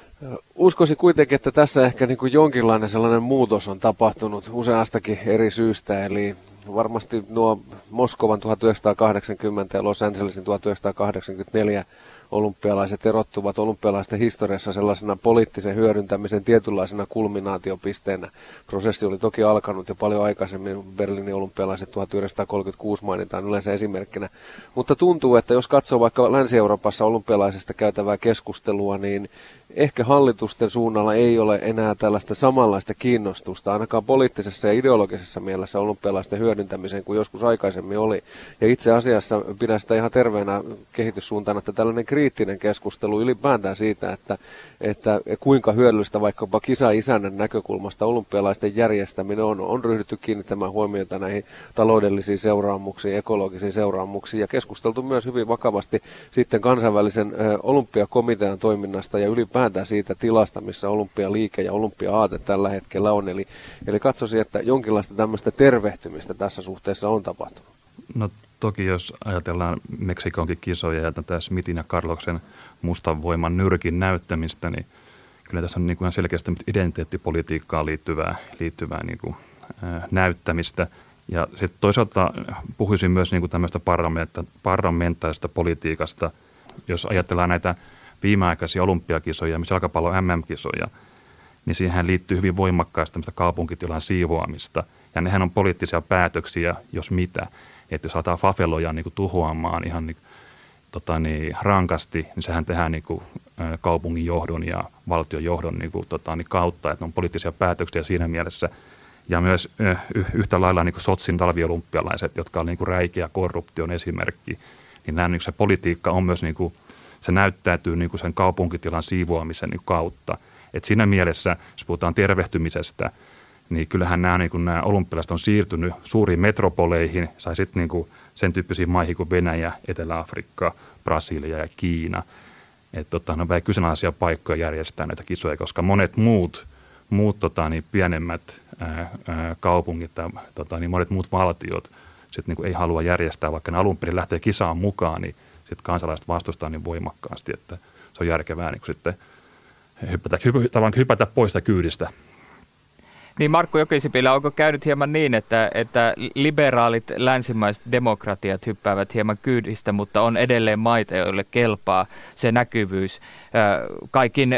uskoisin kuitenkin, että tässä ehkä niin kuin jonkinlainen sellainen muutos on tapahtunut useastakin eri syystä. Eli varmasti nuo Moskovan 1980 ja Los Angelesin 1984 olympialaiset erottuvat olympialaisten historiassa sellaisena poliittisen hyödyntämisen tietynlaisena kulminaatiopisteenä. Prosessi oli toki alkanut jo paljon aikaisemmin, Berliinin olympialaiset 1936 mainitaan yleensä esimerkkinä, mutta tuntuu, että jos katsoo vaikka Länsi-Euroopassa olympialaisesta käytävää keskustelua, niin ehkä hallitusten suunnalla ei ole enää tällaista samanlaista kiinnostusta, ainakaan poliittisessa ja ideologisessa mielessä olympialaisten hyödyntämiseen kuin joskus aikaisemmin oli. Ja itse asiassa pidän sitä ihan terveenä kehityssuuntana, että tällainen kriittinen keskustelu ylipäätään siitä, että, että kuinka hyödyllistä vaikkapa kisa-isännän näkökulmasta olympialaisten järjestäminen on, on ryhdytty kiinnittämään huomiota näihin taloudellisiin seuraamuksiin, ekologisiin seuraamuksiin ja keskusteltu myös hyvin vakavasti sitten kansainvälisen olympiakomitean toiminnasta ja ylipäätään siitä tilasta, missä olympialiike ja olympia-aate tällä hetkellä on. Eli, eli katsoisin, että jonkinlaista tämmöistä tervehtymistä tässä suhteessa on tapahtunut. No toki jos ajatellaan Meksikonkin kisoja ja tätä Smithin ja Carloksen mustan voiman nyrkin näyttämistä, niin kyllä tässä on niin kuin selkeästi identiteettipolitiikkaan liittyvää, liittyvää niin kuin, ää, näyttämistä. Ja sitten toisaalta puhuisin myös niin kuin tämmöistä parlamentaarista politiikasta, jos ajatellaan näitä viimeaikaisia olympiakisoja, missä jalkapallon MM-kisoja, niin siihen liittyy hyvin voimakkaasti kaupunkitilan siivoamista. Ja nehän on poliittisia päätöksiä, jos mitä että jos aletaan fafeloja niin kuin tuhoamaan ihan niin, tota niin, rankasti, niin sehän tehdään niin kuin, kaupungin johdon ja valtion johdon niin kuin, tota, niin kautta, että on poliittisia päätöksiä siinä mielessä. Ja myös yhtä lailla niin kuin Sotsin talviolympialaiset, jotka on niin kuin räikeä korruption esimerkki, niin nämä, niin se politiikka on myös, niin kuin, se näyttäytyy niin kuin sen kaupunkitilan siivoamisen niin kautta. Et siinä mielessä, jos puhutaan tervehtymisestä, niin kyllähän nämä, niin kuin nämä olympialaiset on siirtynyt suuriin metropoleihin, sai sitten niin kuin sen tyyppisiin maihin kuin Venäjä, Etelä-Afrikka, Brasilia ja Kiina. Että tota, on vähän kyseenalaisia paikkoja järjestää näitä kisoja, koska monet muut, muut tota, niin pienemmät ää, ää, kaupungit tai tota, niin monet muut valtiot sit, niin kuin ei halua järjestää, vaikka ne alun perin lähtee kisaan mukaan, niin sit kansalaiset vastustaa niin voimakkaasti, että se on järkevää niin sitten hypätä, hypätä, hypätä pois sitä kyydistä. Niin Markku Jokisipilä, onko käynyt hieman niin, että, että liberaalit länsimaiset demokratiat hyppäävät hieman kyydistä, mutta on edelleen maita, joille kelpaa se näkyvyys kaikin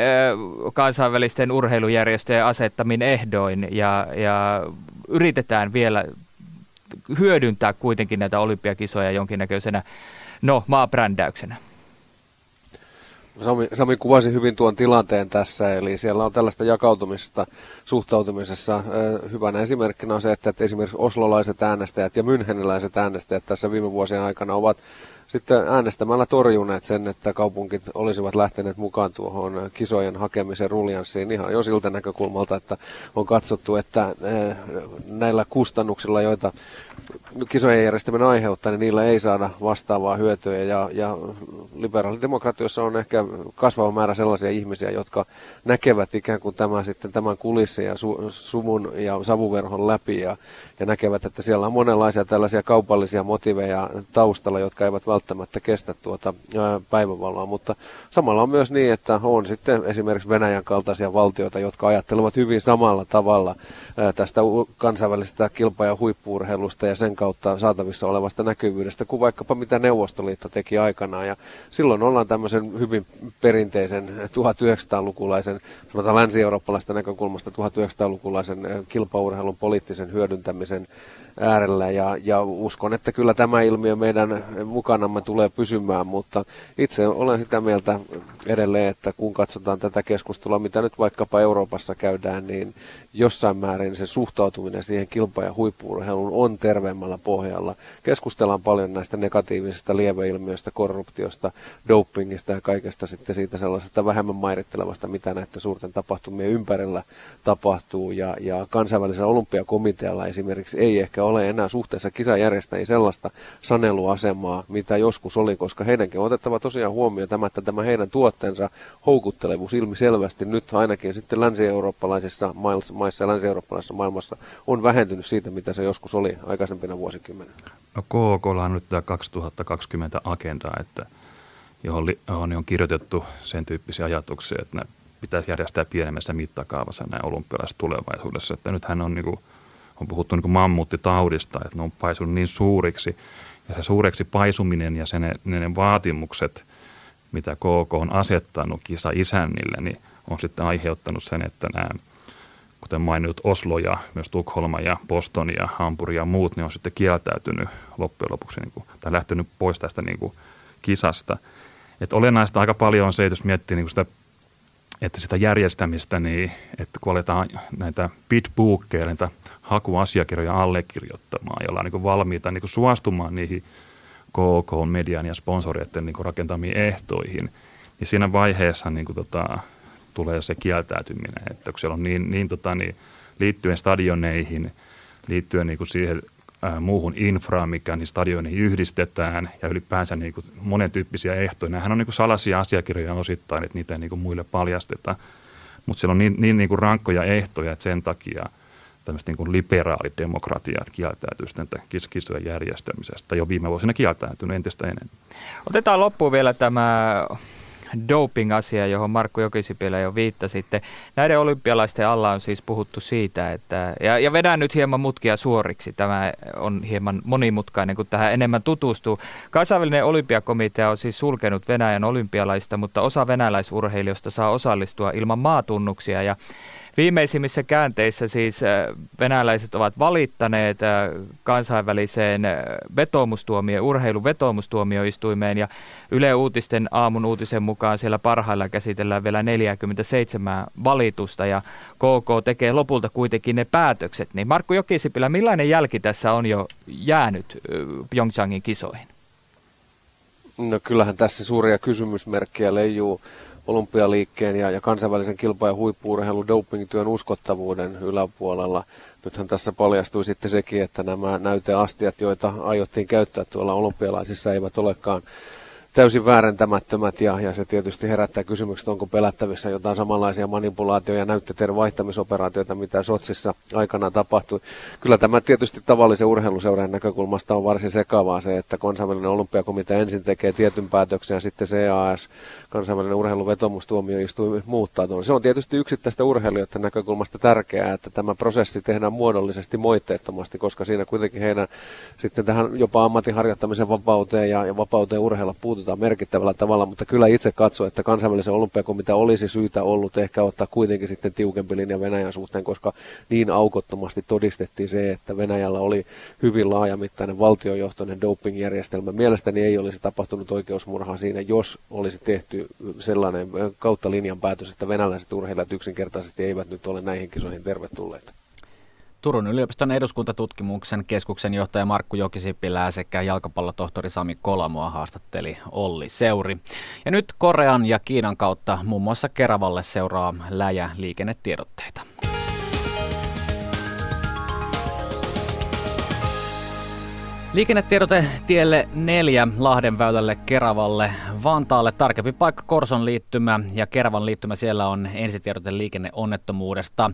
kansainvälisten urheilujärjestöjen asettamin ehdoin ja, ja yritetään vielä hyödyntää kuitenkin näitä olympiakisoja jonkinnäköisenä no, maabrändäyksenä? Sami, Sami kuvasi hyvin tuon tilanteen tässä, eli siellä on tällaista jakautumista suhtautumisessa. Hyvänä esimerkkinä on se, että esimerkiksi oslolaiset äänestäjät ja mynheniläiset äänestäjät tässä viime vuosien aikana ovat sitten äänestämällä torjuneet sen, että kaupunkit olisivat lähteneet mukaan tuohon kisojen hakemisen ruljanssiin ihan jo siltä näkökulmalta, että on katsottu, että näillä kustannuksilla, joita kisojen järjestäminen aiheuttaa, niin niillä ei saada vastaavaa hyötyä. Ja, ja liberaalidemokratiossa on ehkä kasvava määrä sellaisia ihmisiä, jotka näkevät ikään kuin tämä, sitten tämän kulissin ja su, suvun ja savuverhon läpi ja, ja näkevät, että siellä on monenlaisia tällaisia kaupallisia motiveja taustalla, jotka eivät välttämättä kestä tuota päivänvaloa. Mutta samalla on myös niin, että on sitten esimerkiksi Venäjän kaltaisia valtioita, jotka ajattelevat hyvin samalla tavalla tästä kansainvälisestä kilpa- ja huippuurheilusta ja sen kautta saatavissa olevasta näkyvyydestä kuin vaikkapa mitä Neuvostoliitto teki aikanaan. Ja silloin ollaan tämmöisen hyvin perinteisen 1900-lukulaisen, sanotaan länsi-eurooppalaista näkökulmasta 1900-lukulaisen kilpaurheilun poliittisen hyödyntämisen äärellä ja, ja uskon, että kyllä tämä ilmiö meidän mukanamme tulee pysymään, mutta itse olen sitä mieltä edelleen, että kun katsotaan tätä keskustelua, mitä nyt vaikkapa Euroopassa käydään, niin jossain määrin se suhtautuminen siihen kilpa- ja huippuurheiluun on terveemmällä pohjalla. Keskustellaan paljon näistä negatiivisista lieveilmiöistä, korruptiosta, dopingista ja kaikesta sitten siitä sellaisesta vähemmän mairittelevasta, mitä näiden suurten tapahtumien ympärillä tapahtuu. Ja, ja kansainvälisellä olympiakomitealla esimerkiksi ei ehkä ole enää suhteessa kisajärjestäjiin sellaista saneluasemaa, mitä joskus oli, koska heidänkin on otettava tosiaan huomioon tämä, että tämä heidän tuotteensa houkuttelevuus ilmiselvästi nyt ainakin sitten länsi-eurooppalaisissa maissa ja länsi-eurooppalaisessa maailmassa on vähentynyt siitä, mitä se joskus oli aikaisempina vuosikymmeninä. No KK on nyt tämä 2020 agenda, että johon, johon on kirjoitettu sen tyyppisiä ajatuksia, että ne pitäisi järjestää pienemmässä mittakaavassa nämä olympialaiset tulevaisuudessa. Että nythän on, niin kuin, on puhuttu niin kuin mammuttitaudista, että ne on paisunut niin suuriksi. Ja se suureksi paisuminen ja sen, ne, ne vaatimukset, mitä KK on asettanut kisa isännille, niin on sitten aiheuttanut sen, että nämä kuten mainitut Oslo ja myös Tukholma ja Boston ja Hamburg ja muut, ne on sitten kieltäytynyt loppujen lopuksi niin kuin, tai lähtenyt pois tästä niin kuin, kisasta. Et olennaista aika paljon on se, että jos miettii niin kuin sitä, että sitä järjestämistä, niin että kun aletaan näitä bitbookkeja, näitä hakuasiakirjoja allekirjoittamaan, joilla on niin valmiita niin kuin suostumaan niihin KK-median ja sponsoreiden niin rakentamiin ehtoihin, niin siinä vaiheessa niin kuin, tota, tulee se kieltäytyminen, että kun siellä on niin, niin, tota, niin liittyen stadioneihin, liittyen niin kuin siihen ää, muuhun infraan, mikä niin stadioneihin yhdistetään ja ylipäänsä niin kuin monen tyyppisiä ehtoja. Nämähän on niin kuin salaisia asiakirjoja osittain, että niitä ei niin kuin muille paljasteta, mutta siellä on niin, niin, niin kuin rankkoja ehtoja, että sen takia tämmöiset niin liberaalidemokratiat kieltäytyy sitten kisojen järjestämisestä. Jo viime vuosina kieltäytynyt entistä enemmän. Otetaan loppuun vielä tämä doping-asia, johon Markku Jokisipilä jo viittasitte. Näiden olympialaisten alla on siis puhuttu siitä, että, ja, ja vedän nyt hieman mutkia suoriksi, tämä on hieman monimutkainen, kun tähän enemmän tutustuu. Kansainvälinen olympiakomitea on siis sulkenut Venäjän olympialaista, mutta osa venäläisurheilijoista saa osallistua ilman maatunnuksia, ja Viimeisimmissä käänteissä siis äh, venäläiset ovat valittaneet äh, kansainväliseen äh, vetoomustuomio, urheilun vetoomustuomioistuimeen ja Yle Uutisten aamun uutisen mukaan siellä parhailla käsitellään vielä 47 valitusta ja KK tekee lopulta kuitenkin ne päätökset. Niin Markku Jokisipilä, millainen jälki tässä on jo jäänyt Pyeongchangin kisoihin? No kyllähän tässä suuria kysymysmerkkejä leijuu olympialiikkeen ja, ja kansainvälisen kilpa- ja huippuurheilun dopingtyön uskottavuuden yläpuolella. Nythän tässä paljastui sitten sekin, että nämä näyteastiat, joita aiottiin käyttää tuolla olympialaisissa, eivät olekaan täysin väärentämättömät ja, ja se tietysti herättää kysymykset, onko pelättävissä jotain samanlaisia manipulaatio- ja näytteiden vaihtamisoperaatioita, mitä Sotsissa aikana tapahtui. Kyllä tämä tietysti tavallisen urheiluseuran näkökulmasta on varsin sekavaa se, että kansainvälinen olympiakomitea ensin tekee tietyn päätöksen ja sitten CAS, kansainvälinen urheiluvetomustuomioistuin, muuttaa tuon. Se on tietysti yksittäistä urheilijoiden näkökulmasta tärkeää, että tämä prosessi tehdään muodollisesti moitteettomasti, koska siinä kuitenkin heidän sitten tähän jopa ammatinharjoittamisen vapauteen ja, ja vapauteen urheilla puututaan puututaan merkittävällä tavalla, mutta kyllä itse katso, että kansainvälisen olympiakomitea olisi syytä ollut ehkä ottaa kuitenkin sitten tiukempi linja Venäjän suhteen, koska niin aukottomasti todistettiin se, että Venäjällä oli hyvin laajamittainen valtiojohtoinen dopingjärjestelmä. Mielestäni ei olisi tapahtunut oikeusmurhaa siinä, jos olisi tehty sellainen kautta linjan päätös, että venäläiset urheilijat yksinkertaisesti eivät nyt ole näihin kisoihin tervetulleita. Turun yliopiston eduskuntatutkimuksen keskuksen johtaja Markku Jokisipilää sekä jalkapallotohtori Sami Kolamoa haastatteli Olli Seuri. Ja nyt Korean ja Kiinan kautta muun muassa Keravalle seuraa läjä liikennetiedotteita. Liikennetiedote tielle 4 Lahdenväylälle Keravalle Vantaalle. Tarkempi paikka Korson liittymä ja Keravan liittymä siellä on ensitiedote liikenneonnettomuudesta.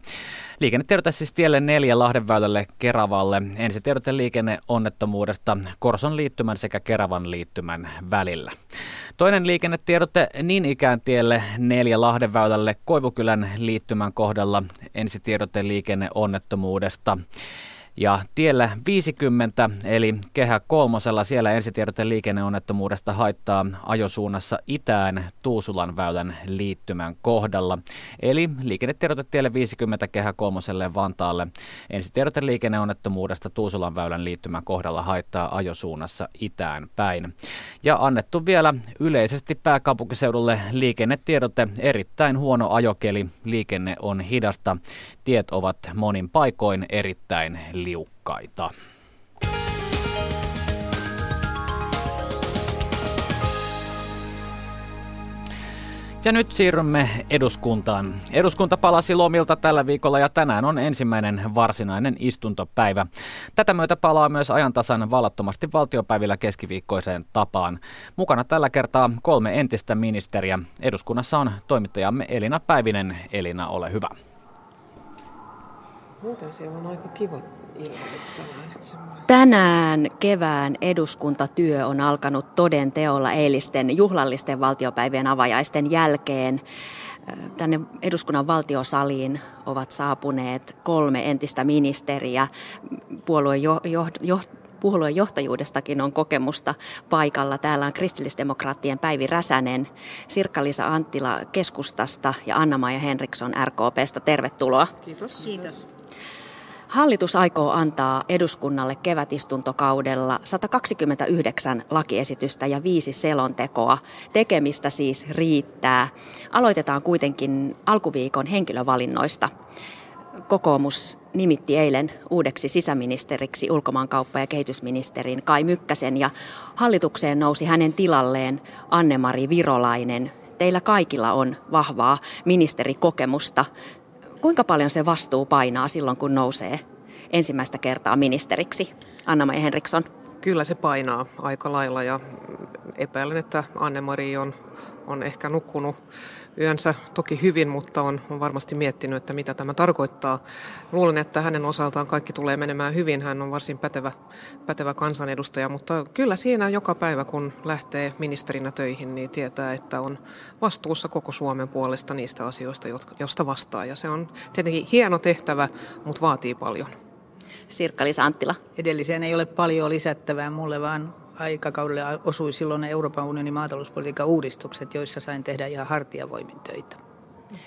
Liikennetiedote siis tielle 4 Lahdenväylälle Keravalle. Ensitiedote liikenneonnettomuudesta Korson liittymän sekä Keravan liittymän välillä. Toinen liikennetiedote niin ikään tielle 4 Lahdenväylälle Koivukylän liittymän kohdalla ensitiedote liikenneonnettomuudesta. Ja tiellä 50 eli kehä kolmosella. Siellä ensitiedote liikenneonnettomuudesta haittaa ajosuunnassa itään Tuusulan väylän liittymän kohdalla. Eli liikennetiedote tielle 50 kehä kolmoselle Vantaalle. Ensitiedote liikenneonnettomuudesta Tuusulan väylän liittymän kohdalla haittaa ajosuunnassa itään päin. Ja annettu vielä yleisesti pääkaupunkiseudulle liikennetiedote. Erittäin huono ajokeli, liikenne on hidasta, tiet ovat monin paikoin erittäin liukkaita. Ja nyt siirrymme eduskuntaan. Eduskunta palasi lomilta tällä viikolla ja tänään on ensimmäinen varsinainen istuntopäivä. Tätä myötä palaa myös ajantasan vallattomasti valtiopäivillä keskiviikkoiseen tapaan. Mukana tällä kertaa kolme entistä ministeriä. Eduskunnassa on toimittajamme Elina Päivinen. Elina, ole hyvä. Muuten siellä on aika kiva. Tänään kevään eduskuntatyö on alkanut toden teolla eilisten juhlallisten valtiopäivien avajaisten jälkeen. Tänne eduskunnan valtiosaliin ovat saapuneet kolme entistä ministeriä. Puolueen jo, jo, jo, puolueen johtajuudestakin on kokemusta paikalla. Täällä on kristillisdemokraattien Päivi Räsänen, Sirkka-Liisa Anttila keskustasta ja Anna-Maija Henriksson RKPstä. Tervetuloa. Kiitos. Kiitos. Hallitus aikoo antaa eduskunnalle kevätistuntokaudella 129 lakiesitystä ja viisi selontekoa. Tekemistä siis riittää. Aloitetaan kuitenkin alkuviikon henkilövalinnoista. Kokoomus nimitti eilen uudeksi sisäministeriksi ulkomaankauppa- ja kehitysministerin Kai Mykkäsen ja hallitukseen nousi hänen tilalleen Anne-Mari Virolainen. Teillä kaikilla on vahvaa ministerikokemusta. Kuinka paljon se vastuu painaa silloin, kun nousee ensimmäistä kertaa ministeriksi? Anna-Maja Henriksson. Kyllä se painaa aika lailla ja epäilen, että Anne-Mari on, on ehkä nukkunut yönsä toki hyvin, mutta on, on varmasti miettinyt, että mitä tämä tarkoittaa. Luulen, että hänen osaltaan kaikki tulee menemään hyvin. Hän on varsin pätevä, pätevä kansanedustaja, mutta kyllä siinä joka päivä, kun lähtee ministerinä töihin, niin tietää, että on vastuussa koko Suomen puolesta niistä asioista, josta vastaa. Ja se on tietenkin hieno tehtävä, mutta vaatii paljon. Sirkka-Liisa Anttila. Edelliseen ei ole paljon lisättävää mulle, vaan aikakaudelle osui silloin Euroopan unionin maatalouspolitiikan uudistukset, joissa sain tehdä ihan hartiavoimin töitä.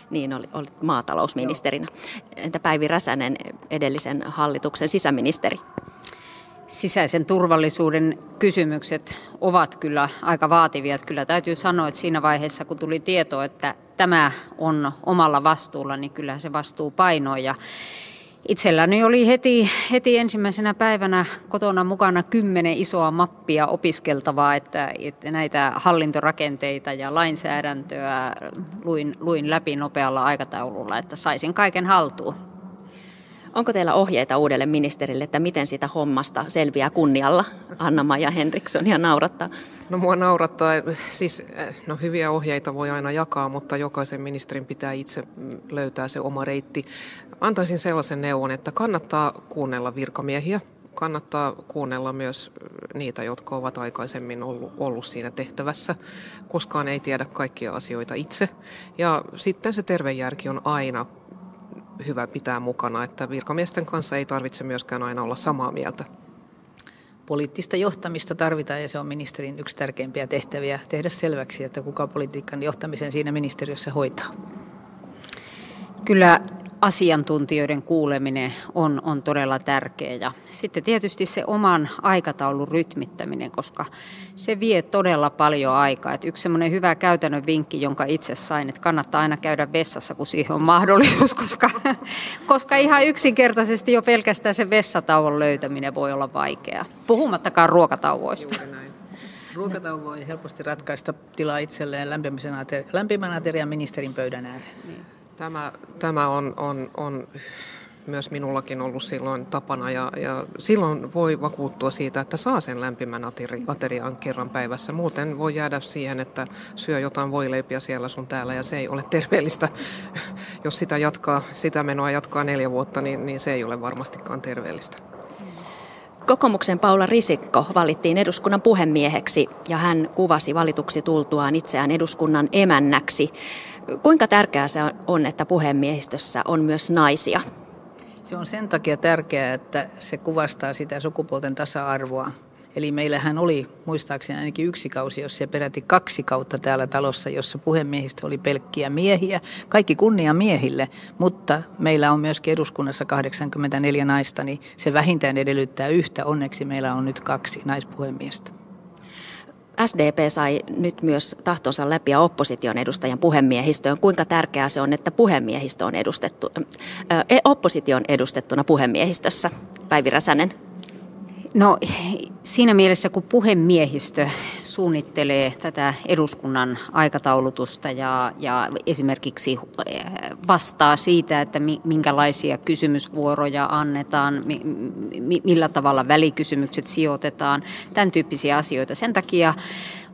Niin, oli, oli maatalousministerinä. Entä Päivi Räsänen, edellisen hallituksen sisäministeri? Sisäisen turvallisuuden kysymykset ovat kyllä aika vaativia. Kyllä täytyy sanoa, että siinä vaiheessa, kun tuli tieto, että tämä on omalla vastuulla, niin kyllä se vastuu painoi. Ja Itselläni oli heti, heti ensimmäisenä päivänä kotona mukana kymmenen isoa mappia opiskeltavaa, että, että näitä hallintorakenteita ja lainsäädäntöä luin, luin läpi nopealla aikataululla, että saisin kaiken haltuun. Onko teillä ohjeita uudelle ministerille, että miten sitä hommasta selviää kunnialla? Anna-Maja Henriksson ja naurattaa. No mua naurattaa, siis no hyviä ohjeita voi aina jakaa, mutta jokaisen ministerin pitää itse löytää se oma reitti. Antaisin sellaisen neuvon, että kannattaa kuunnella virkamiehiä, kannattaa kuunnella myös niitä, jotka ovat aikaisemmin ollut, ollut siinä tehtävässä. Koskaan ei tiedä kaikkia asioita itse. Ja sitten se tervejärki on aina hyvä pitää mukana, että virkamiesten kanssa ei tarvitse myöskään aina olla samaa mieltä. Poliittista johtamista tarvitaan ja se on ministerin yksi tärkeimpiä tehtäviä tehdä selväksi, että kuka politiikan johtamisen siinä ministeriössä hoitaa. Kyllä asiantuntijoiden kuuleminen on, on todella tärkeä. Ja sitten tietysti se oman aikataulun rytmittäminen, koska se vie todella paljon aikaa. Et yksi semmoinen hyvä käytännön vinkki, jonka itse sain, että kannattaa aina käydä vessassa, kun siihen on mahdollisuus, koska, koska ihan yksinkertaisesti jo pelkästään se vessatauon löytäminen voi olla vaikeaa. Puhumattakaan ruokatauoista. Ruokatauvo voi helposti ratkaista tilaa itselleen lämpimän aterian ministerin pöydän ääreen. Niin. Tämä, tämä on, on, on myös minullakin ollut silloin tapana ja, ja silloin voi vakuuttua siitä, että saa sen lämpimän aterian kerran päivässä. Muuten voi jäädä siihen, että syö jotain voileipiä siellä sun täällä ja se ei ole terveellistä. Jos sitä, jatkaa, sitä menoa jatkaa neljä vuotta, niin, niin se ei ole varmastikaan terveellistä. Kokoomuksen Paula Risikko valittiin eduskunnan puhemieheksi ja hän kuvasi valituksi tultuaan itseään eduskunnan emännäksi. Kuinka tärkeää se on, että puhemiehistössä on myös naisia? Se on sen takia tärkeää, että se kuvastaa sitä sukupuolten tasa-arvoa. Eli meillähän oli muistaakseni ainakin yksi kausi, jos se peräti kaksi kautta täällä talossa, jossa puhemiehistä oli pelkkiä miehiä. Kaikki kunnia miehille, mutta meillä on myöskin eduskunnassa 84 naista, niin se vähintään edellyttää yhtä. Onneksi meillä on nyt kaksi naispuhemiestä. SDP sai nyt myös tahtonsa läpi ja opposition edustajan puhemiehistöön. Kuinka tärkeää se on, että puhemiehistö on edustettu, ää, opposition edustettuna puhemiehistössä? Päivi Räsänen. No siinä mielessä, kun puhemiehistö suunnittelee tätä eduskunnan aikataulutusta ja, ja esimerkiksi eh, vastaa siitä, että minkälaisia kysymysvuoroja annetaan, millä tavalla välikysymykset sijoitetaan, tämän tyyppisiä asioita. Sen takia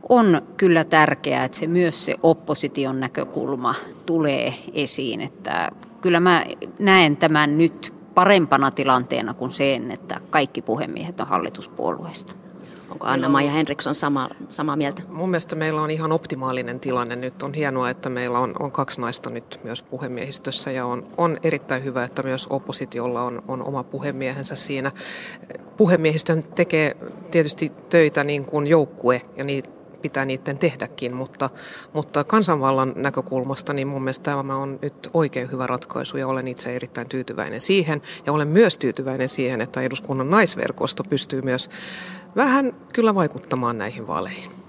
on kyllä tärkeää, että se myös se opposition näkökulma tulee esiin, että kyllä mä näen tämän nyt parempana tilanteena kuin sen, että kaikki puhemiehet on hallituspuolueista. Onko Anna-Maija Henriksson sama, samaa mieltä? Mun mielestä meillä on ihan optimaalinen tilanne nyt. On hienoa, että meillä on, on kaksi naista nyt myös puhemiehistössä ja on, on erittäin hyvä, että myös oppositiolla on, on oma puhemiehensä siinä. Puhemiehistön tekee tietysti töitä niin kuin joukkue ja niitä pitää niiden tehdäkin, mutta, mutta kansanvallan näkökulmasta niin mun mielestä tämä on nyt oikein hyvä ratkaisu ja olen itse erittäin tyytyväinen siihen. Ja olen myös tyytyväinen siihen, että eduskunnan naisverkosto pystyy myös vähän kyllä vaikuttamaan näihin vaaleihin.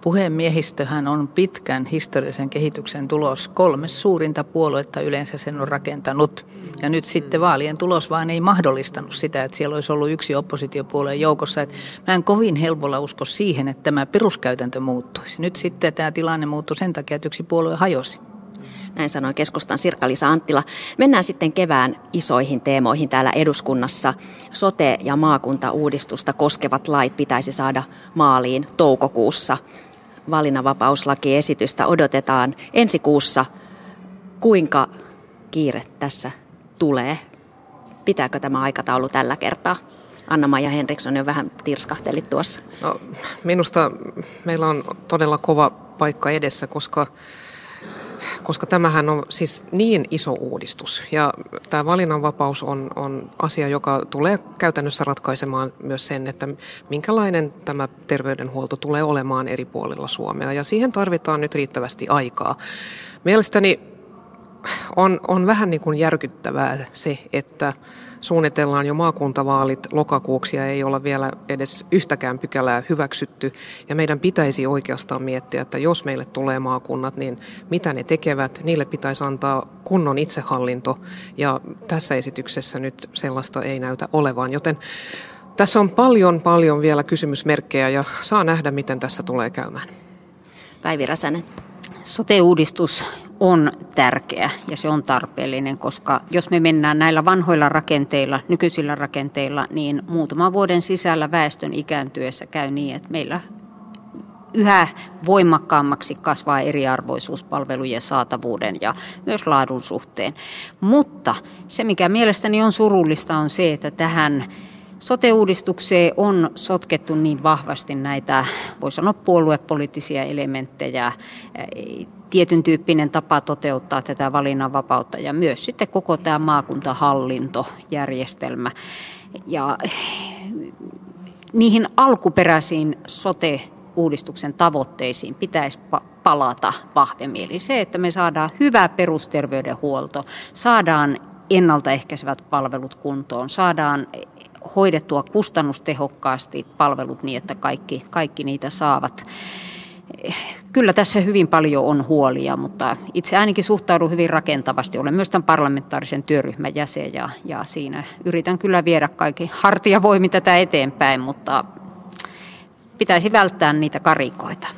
Puhemiehistöhän on pitkän historiallisen kehityksen tulos. Kolme suurinta puoluetta yleensä sen on rakentanut. Ja nyt sitten vaalien tulos vaan ei mahdollistanut sitä, että siellä olisi ollut yksi oppositiopuolueen joukossa. Että mä en kovin helpolla usko siihen, että tämä peruskäytäntö muuttuisi. Nyt sitten tämä tilanne muuttui sen takia, että yksi puolue hajosi. Näin sanoi keskustan Sirkka-Liisa Anttila. Mennään sitten kevään isoihin teemoihin täällä eduskunnassa. Sote- ja maakuntauudistusta koskevat lait pitäisi saada maaliin toukokuussa valinnanvapauslakiesitystä odotetaan ensi kuussa. Kuinka kiire tässä tulee? Pitääkö tämä aikataulu tällä kertaa? Anna-Maija Henriksson jo vähän tirskahtelit tuossa. No, minusta meillä on todella kova paikka edessä, koska koska tämähän on siis niin iso uudistus. Ja tämä valinnanvapaus on, on asia, joka tulee käytännössä ratkaisemaan myös sen, että minkälainen tämä terveydenhuolto tulee olemaan eri puolilla Suomea. Ja siihen tarvitaan nyt riittävästi aikaa. Mielestäni on, on vähän niin kuin järkyttävää se, että suunnitellaan jo maakuntavaalit lokakuuksi ja ei olla vielä edes yhtäkään pykälää hyväksytty. Ja meidän pitäisi oikeastaan miettiä, että jos meille tulee maakunnat, niin mitä ne tekevät. Niille pitäisi antaa kunnon itsehallinto ja tässä esityksessä nyt sellaista ei näytä olevan. Joten tässä on paljon, paljon vielä kysymysmerkkejä ja saa nähdä, miten tässä tulee käymään. Päivi Räsänen. Sote-uudistus on tärkeä ja se on tarpeellinen, koska jos me mennään näillä vanhoilla rakenteilla, nykyisillä rakenteilla, niin muutaman vuoden sisällä väestön ikääntyessä käy niin, että meillä yhä voimakkaammaksi kasvaa eriarvoisuus palvelujen saatavuuden ja myös laadun suhteen. Mutta se, mikä mielestäni on surullista, on se, että tähän Sote-uudistukseen on sotkettu niin vahvasti näitä, voi sanoa, puoluepoliittisia elementtejä, tietyn tyyppinen tapa toteuttaa tätä valinnanvapautta ja myös sitten koko tämä maakuntahallintojärjestelmä. Ja niihin alkuperäisiin sote-uudistuksen tavoitteisiin pitäisi palata vahvemmin. Eli se, että me saadaan hyvä perusterveydenhuolto, saadaan ennaltaehkäisevät palvelut kuntoon, saadaan hoidettua kustannustehokkaasti palvelut niin, että kaikki, kaikki niitä saavat. Kyllä tässä hyvin paljon on huolia, mutta itse ainakin suhtaudun hyvin rakentavasti. Olen myös tämän parlamentaarisen työryhmän jäsen ja, ja siinä yritän kyllä viedä kaikki hartiavoimin tätä eteenpäin, mutta pitäisi välttää niitä karikoita.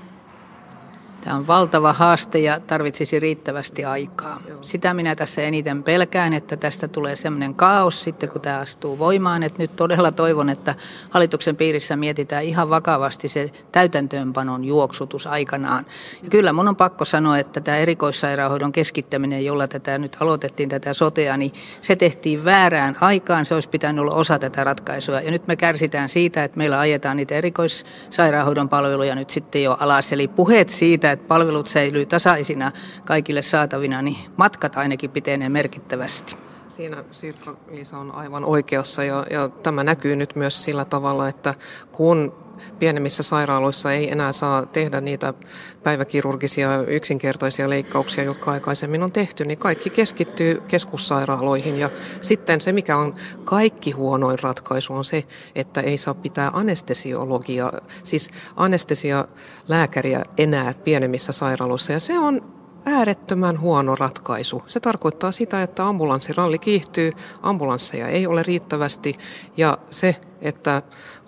Tämä on valtava haaste ja tarvitsisi riittävästi aikaa. Sitä minä tässä eniten pelkään, että tästä tulee sellainen kaos sitten, kun tämä astuu voimaan. Että nyt todella toivon, että hallituksen piirissä mietitään ihan vakavasti se täytäntöönpanon juoksutus aikanaan. Ja kyllä mun on pakko sanoa, että tämä erikoissairaanhoidon keskittäminen, jolla tätä nyt aloitettiin tätä sotea, niin se tehtiin väärään aikaan. Se olisi pitänyt olla osa tätä ratkaisua. Ja nyt me kärsitään siitä, että meillä ajetaan niitä erikoissairaanhoidon palveluja nyt sitten jo alas. Eli puheet siitä, että palvelut säilyy tasaisina kaikille saatavina, niin matkat ainakin pitenee merkittävästi. Siinä Sirkka-Liisa on aivan oikeassa ja, ja tämä näkyy nyt myös sillä tavalla, että kun pienemmissä sairaaloissa ei enää saa tehdä niitä päiväkirurgisia yksinkertaisia leikkauksia, jotka aikaisemmin on tehty, niin kaikki keskittyy keskussairaaloihin. Ja sitten se, mikä on kaikki huonoin ratkaisu, on se, että ei saa pitää anestesiologia, siis anestesialääkäriä enää pienemmissä sairaaloissa. Ja se on äärettömän huono ratkaisu. Se tarkoittaa sitä, että ambulanssiralli kiihtyy, ambulansseja ei ole riittävästi ja se, että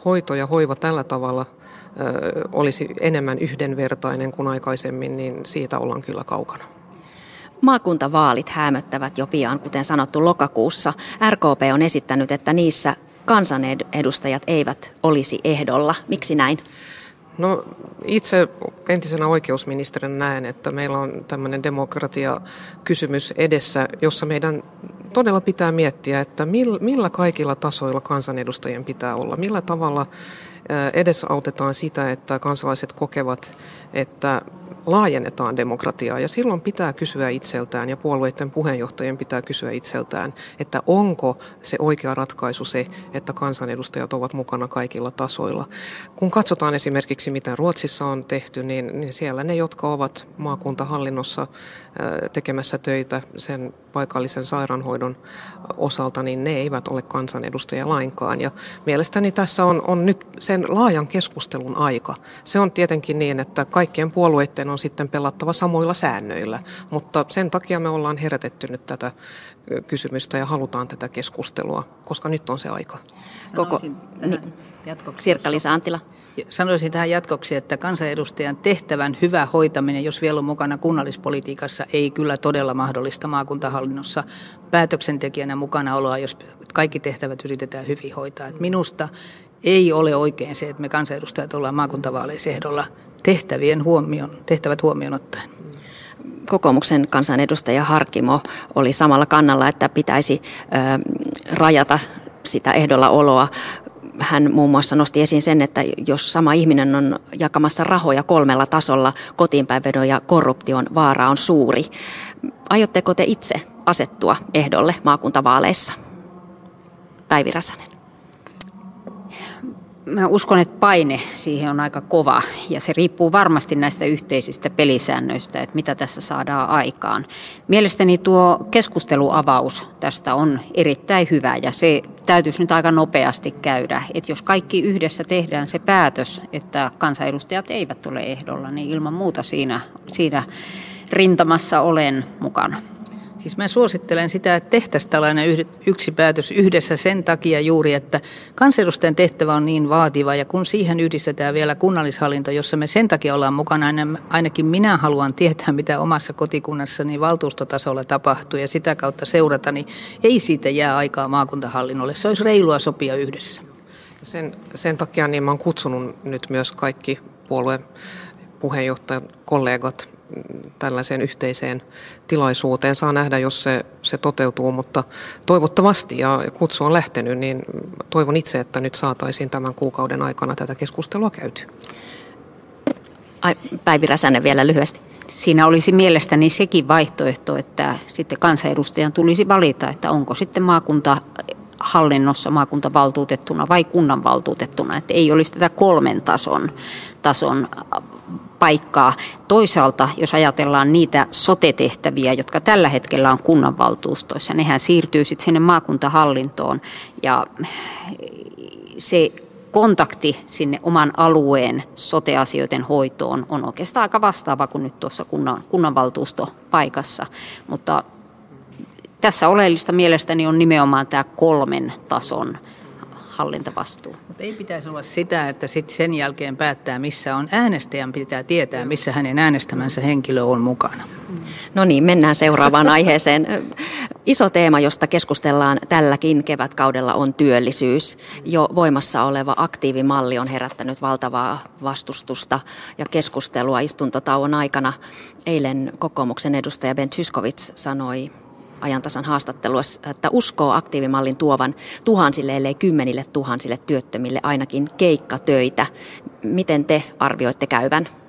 hoito ja hoiva tällä tavalla olisi enemmän yhdenvertainen kuin aikaisemmin, niin siitä ollaan kyllä kaukana. Maakuntavaalit hämöttävät jo pian, kuten sanottu lokakuussa. RKP on esittänyt, että niissä kansanedustajat eivät olisi ehdolla. Miksi näin? No itse entisenä oikeusministerin näen, että meillä on tämmöinen demokratiakysymys edessä, jossa meidän todella pitää miettiä, että millä kaikilla tasoilla kansanedustajien pitää olla, millä tavalla edesautetaan sitä, että kansalaiset kokevat, että laajennetaan demokratiaa ja silloin pitää kysyä itseltään ja puolueiden puheenjohtajien pitää kysyä itseltään, että onko se oikea ratkaisu se, että kansanedustajat ovat mukana kaikilla tasoilla. Kun katsotaan esimerkiksi mitä Ruotsissa on tehty, niin, niin siellä ne, jotka ovat maakuntahallinnossa tekemässä töitä sen paikallisen sairaanhoidon osalta, niin ne eivät ole kansanedustajia lainkaan. Ja mielestäni tässä on, on nyt sen laajan keskustelun aika. Se on tietenkin niin, että kaikkien puolueiden on sitten pelattava samoilla säännöillä, mutta sen takia me ollaan herätetty nyt tätä kysymystä ja halutaan tätä keskustelua, koska nyt on se aika. Koko, niin. Sirkka-Liisa Antila. Sanoisin tähän jatkoksi, että kansanedustajan tehtävän hyvä hoitaminen, jos vielä on mukana kunnallispolitiikassa, ei kyllä todella mahdollista maakuntahallinnossa päätöksentekijänä mukanaoloa, jos kaikki tehtävät yritetään hyvin hoitaa. Et minusta ei ole oikein se, että me kansanedustajat ollaan maakuntavaaleissa ehdolla tehtävien huomioon, tehtävät huomioon ottaen. Kokoomuksen kansanedustaja Harkimo oli samalla kannalla, että pitäisi ö, rajata sitä ehdolla oloa hän muun muassa nosti esiin sen, että jos sama ihminen on jakamassa rahoja kolmella tasolla, kotiinpäinvedon ja korruption vaara on suuri. Aiotteko te itse asettua ehdolle maakuntavaaleissa? Päivi Räsänen mä uskon, että paine siihen on aika kova ja se riippuu varmasti näistä yhteisistä pelisäännöistä, että mitä tässä saadaan aikaan. Mielestäni tuo keskusteluavaus tästä on erittäin hyvä ja se täytyisi nyt aika nopeasti käydä. Että jos kaikki yhdessä tehdään se päätös, että kansanedustajat eivät ole ehdolla, niin ilman muuta siinä, siinä rintamassa olen mukana. Siis mä suosittelen sitä, että tehtäisiin tällainen yksi päätös yhdessä sen takia juuri, että kansanedustajan tehtävä on niin vaativa ja kun siihen yhdistetään vielä kunnallishallinto, jossa me sen takia ollaan mukana, ainakin minä haluan tietää, mitä omassa kotikunnassani valtuustotasolla tapahtuu ja sitä kautta seurata, niin ei siitä jää aikaa maakuntahallinnolle. Se olisi reilua sopia yhdessä. Sen, sen takia niin mä oon kutsunut nyt myös kaikki puolueen puheenjohtajat, kollegat tällaiseen yhteiseen tilaisuuteen. Saa nähdä, jos se, se toteutuu, mutta toivottavasti ja kutsu on lähtenyt, niin toivon itse, että nyt saataisiin tämän kuukauden aikana tätä keskustelua käyty. Ai, Päivi Räsänen vielä lyhyesti. Siinä olisi mielestäni sekin vaihtoehto, että sitten kansanedustajan tulisi valita, että onko sitten maakunta hallinnossa maakuntavaltuutettuna vai kunnanvaltuutettuna, että ei olisi tätä kolmen tason, tason paikkaa. Toisaalta, jos ajatellaan niitä sote-tehtäviä, jotka tällä hetkellä on kunnanvaltuustoissa, nehän siirtyy sitten sinne maakuntahallintoon ja se kontakti sinne oman alueen soteasioiden hoitoon on oikeastaan aika vastaava kuin nyt tuossa kunnan, kunnanvaltuustopaikassa, mutta tässä oleellista mielestäni on nimenomaan tämä kolmen tason hallintavastuu. Mutta ei pitäisi olla sitä, että sit sen jälkeen päättää, missä on äänestäjän, pitää tietää, missä hänen äänestämänsä henkilö on mukana. No niin, mennään seuraavaan aiheeseen. Iso teema, josta keskustellaan tälläkin kevätkaudella, on työllisyys. Jo voimassa oleva aktiivimalli on herättänyt valtavaa vastustusta ja keskustelua istuntotauon aikana. Eilen kokoomuksen edustaja Ben Tyskovits sanoi ajantasan haastattelussa, että uskoo aktiivimallin tuovan tuhansille, ellei kymmenille tuhansille työttömille ainakin keikkatöitä. Miten te arvioitte käyvän?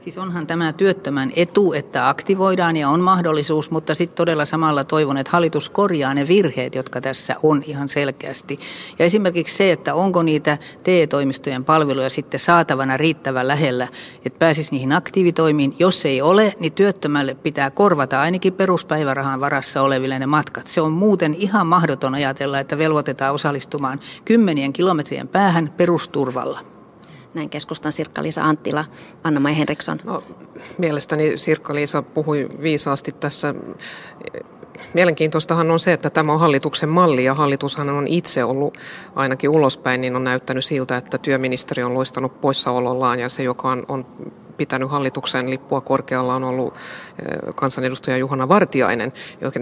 Siis onhan tämä työttömän etu, että aktivoidaan ja on mahdollisuus, mutta sitten todella samalla toivon, että hallitus korjaa ne virheet, jotka tässä on ihan selkeästi. Ja esimerkiksi se, että onko niitä TE-toimistojen palveluja sitten saatavana riittävän lähellä, että pääsisi niihin aktiivitoimiin. Jos ei ole, niin työttömälle pitää korvata ainakin peruspäivärahan varassa oleville ne matkat. Se on muuten ihan mahdoton ajatella, että velvoitetaan osallistumaan kymmenien kilometrien päähän perusturvalla. Näin keskustan Sirkka-Liisa Anttila, Anna-Maja Henriksson. No, mielestäni Sirkka-Liisa puhui viisaasti tässä. Mielenkiintoistahan on se, että tämä on hallituksen malli ja hallitushan on itse ollut ainakin ulospäin, niin on näyttänyt siltä, että työministeri on loistanut poissaolollaan ja se, joka on, on pitänyt hallituksen lippua korkealla on ollut kansanedustaja Juhana Vartiainen,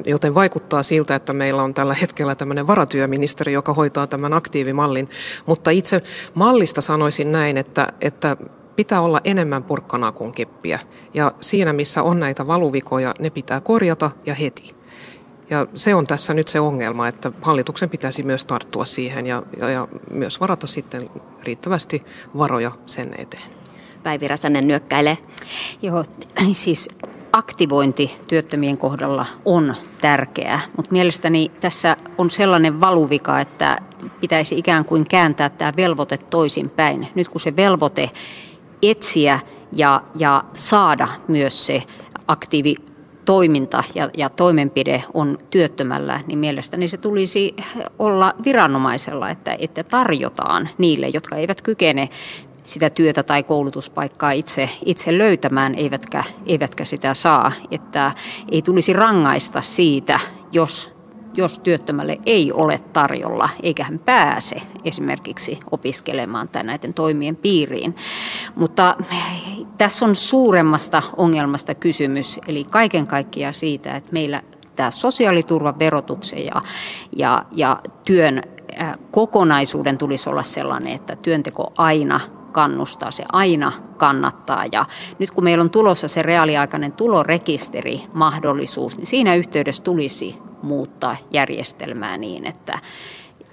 joten vaikuttaa siltä, että meillä on tällä hetkellä tämmöinen varatyöministeri, joka hoitaa tämän aktiivimallin. Mutta itse mallista sanoisin näin, että, että pitää olla enemmän porkkanaa kuin keppiä. Ja siinä, missä on näitä valuvikoja, ne pitää korjata ja heti. Ja se on tässä nyt se ongelma, että hallituksen pitäisi myös tarttua siihen ja, ja, ja myös varata sitten riittävästi varoja sen eteen. Päivi Räsänen nyökkäilee. Joo, siis aktivointi työttömien kohdalla on tärkeää, mutta mielestäni tässä on sellainen valuvika, että pitäisi ikään kuin kääntää tämä velvoite toisinpäin. Nyt kun se velvoite etsiä ja, ja saada myös se aktiivi toiminta ja, ja toimenpide on työttömällä, niin mielestäni se tulisi olla viranomaisella, että, että tarjotaan niille, jotka eivät kykene sitä työtä tai koulutuspaikkaa itse, itse löytämään, eivätkä, eivätkä sitä saa. Että ei tulisi rangaista siitä, jos jos työttömälle ei ole tarjolla, eikä hän pääse esimerkiksi opiskelemaan tai näiden toimien piiriin. Mutta tässä on suuremmasta ongelmasta kysymys, eli kaiken kaikkiaan siitä, että meillä tämä sosiaaliturvan verotuksen ja, ja, ja työn kokonaisuuden tulisi olla sellainen, että työnteko aina kannustaa, se aina kannattaa. Ja nyt kun meillä on tulossa se reaaliaikainen tulorekisteri mahdollisuus, niin siinä yhteydessä tulisi muuttaa järjestelmää niin, että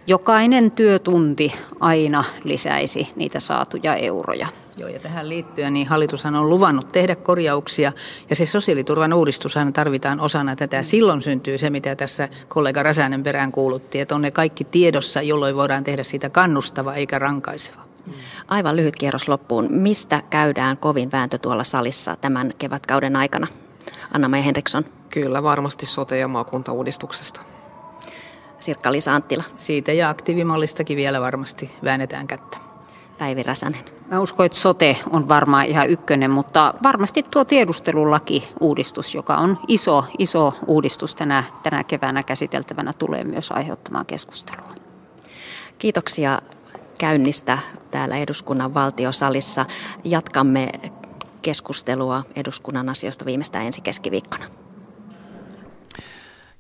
jokainen työtunti aina lisäisi niitä saatuja euroja. Joo, ja tähän liittyen niin hallitushan on luvannut tehdä korjauksia, ja se sosiaaliturvan uudistushan tarvitaan osana tätä. Silloin syntyy se, mitä tässä kollega Räsänen perään kuulutti, että on ne kaikki tiedossa, jolloin voidaan tehdä siitä kannustava eikä rankaiseva. Aivan lyhyt kierros loppuun. Mistä käydään kovin vääntö tuolla salissa tämän kevätkauden aikana? Anna-Maja Henriksson. Kyllä, varmasti sote- ja maakuntauudistuksesta. Sirkka-Liisa Anttila. Siitä ja aktiivimallistakin vielä varmasti väännetään kättä. Päivi Räsänen. Mä uskon, että sote on varmaan ihan ykkönen, mutta varmasti tuo tiedustelulaki-uudistus, joka on iso, iso uudistus tänä, tänä keväänä käsiteltävänä, tulee myös aiheuttamaan keskustelua. Kiitoksia käynnistä täällä eduskunnan valtiosalissa. Jatkamme keskustelua eduskunnan asioista viimeistään ensi keskiviikkona.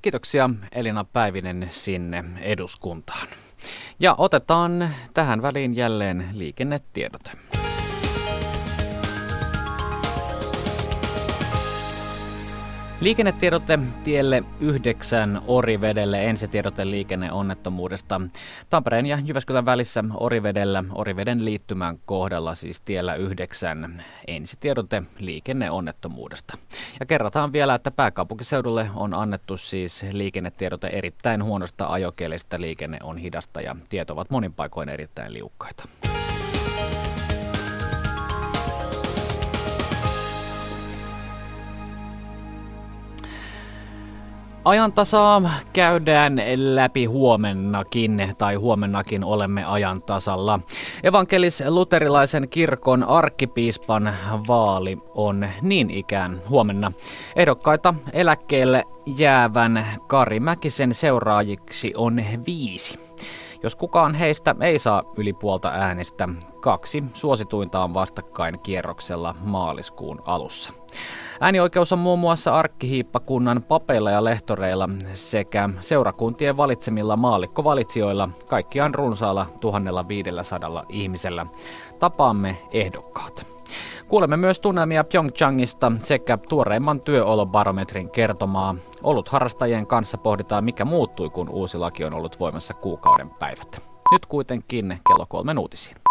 Kiitoksia Elina Päivinen sinne eduskuntaan. Ja otetaan tähän väliin jälleen liikennetiedot. Liikennetiedote tielle 9 Orivedelle, ensitiedote liikenneonnettomuudesta. Tampereen ja Jyväskylän välissä Orivedellä, Oriveden liittymän kohdalla siis tiellä 9 ensitiedote liikenneonnettomuudesta. Ja kerrataan vielä, että pääkaupunkiseudulle on annettu siis liikennetiedote erittäin huonosta ajokielestä. Liikenne on hidasta ja tiet ovat monin paikoin erittäin liukkaita. Ajantasaa käydään läpi huomennakin, tai huomennakin olemme ajan tasalla. Evankelis-luterilaisen kirkon arkkipiispan vaali on niin ikään huomenna. Ehdokkaita eläkkeelle jäävän Kari Mäkisen seuraajiksi on viisi. Jos kukaan heistä ei saa yli puolta äänestä, kaksi suosituinta on vastakkain kierroksella maaliskuun alussa. Äänioikeus on muun muassa arkkihiippakunnan papeilla ja lehtoreilla sekä seurakuntien valitsemilla maallikkovalitsijoilla, kaikkiaan runsaalla 1500 ihmisellä. Tapaamme ehdokkaat. Kuulemme myös tunnelmia Pyeongchangista sekä tuoreimman työolobarometrin kertomaa. Ollut harrastajien kanssa pohditaan, mikä muuttui, kun uusi laki on ollut voimassa kuukauden päivät. Nyt kuitenkin kello kolmen uutisiin.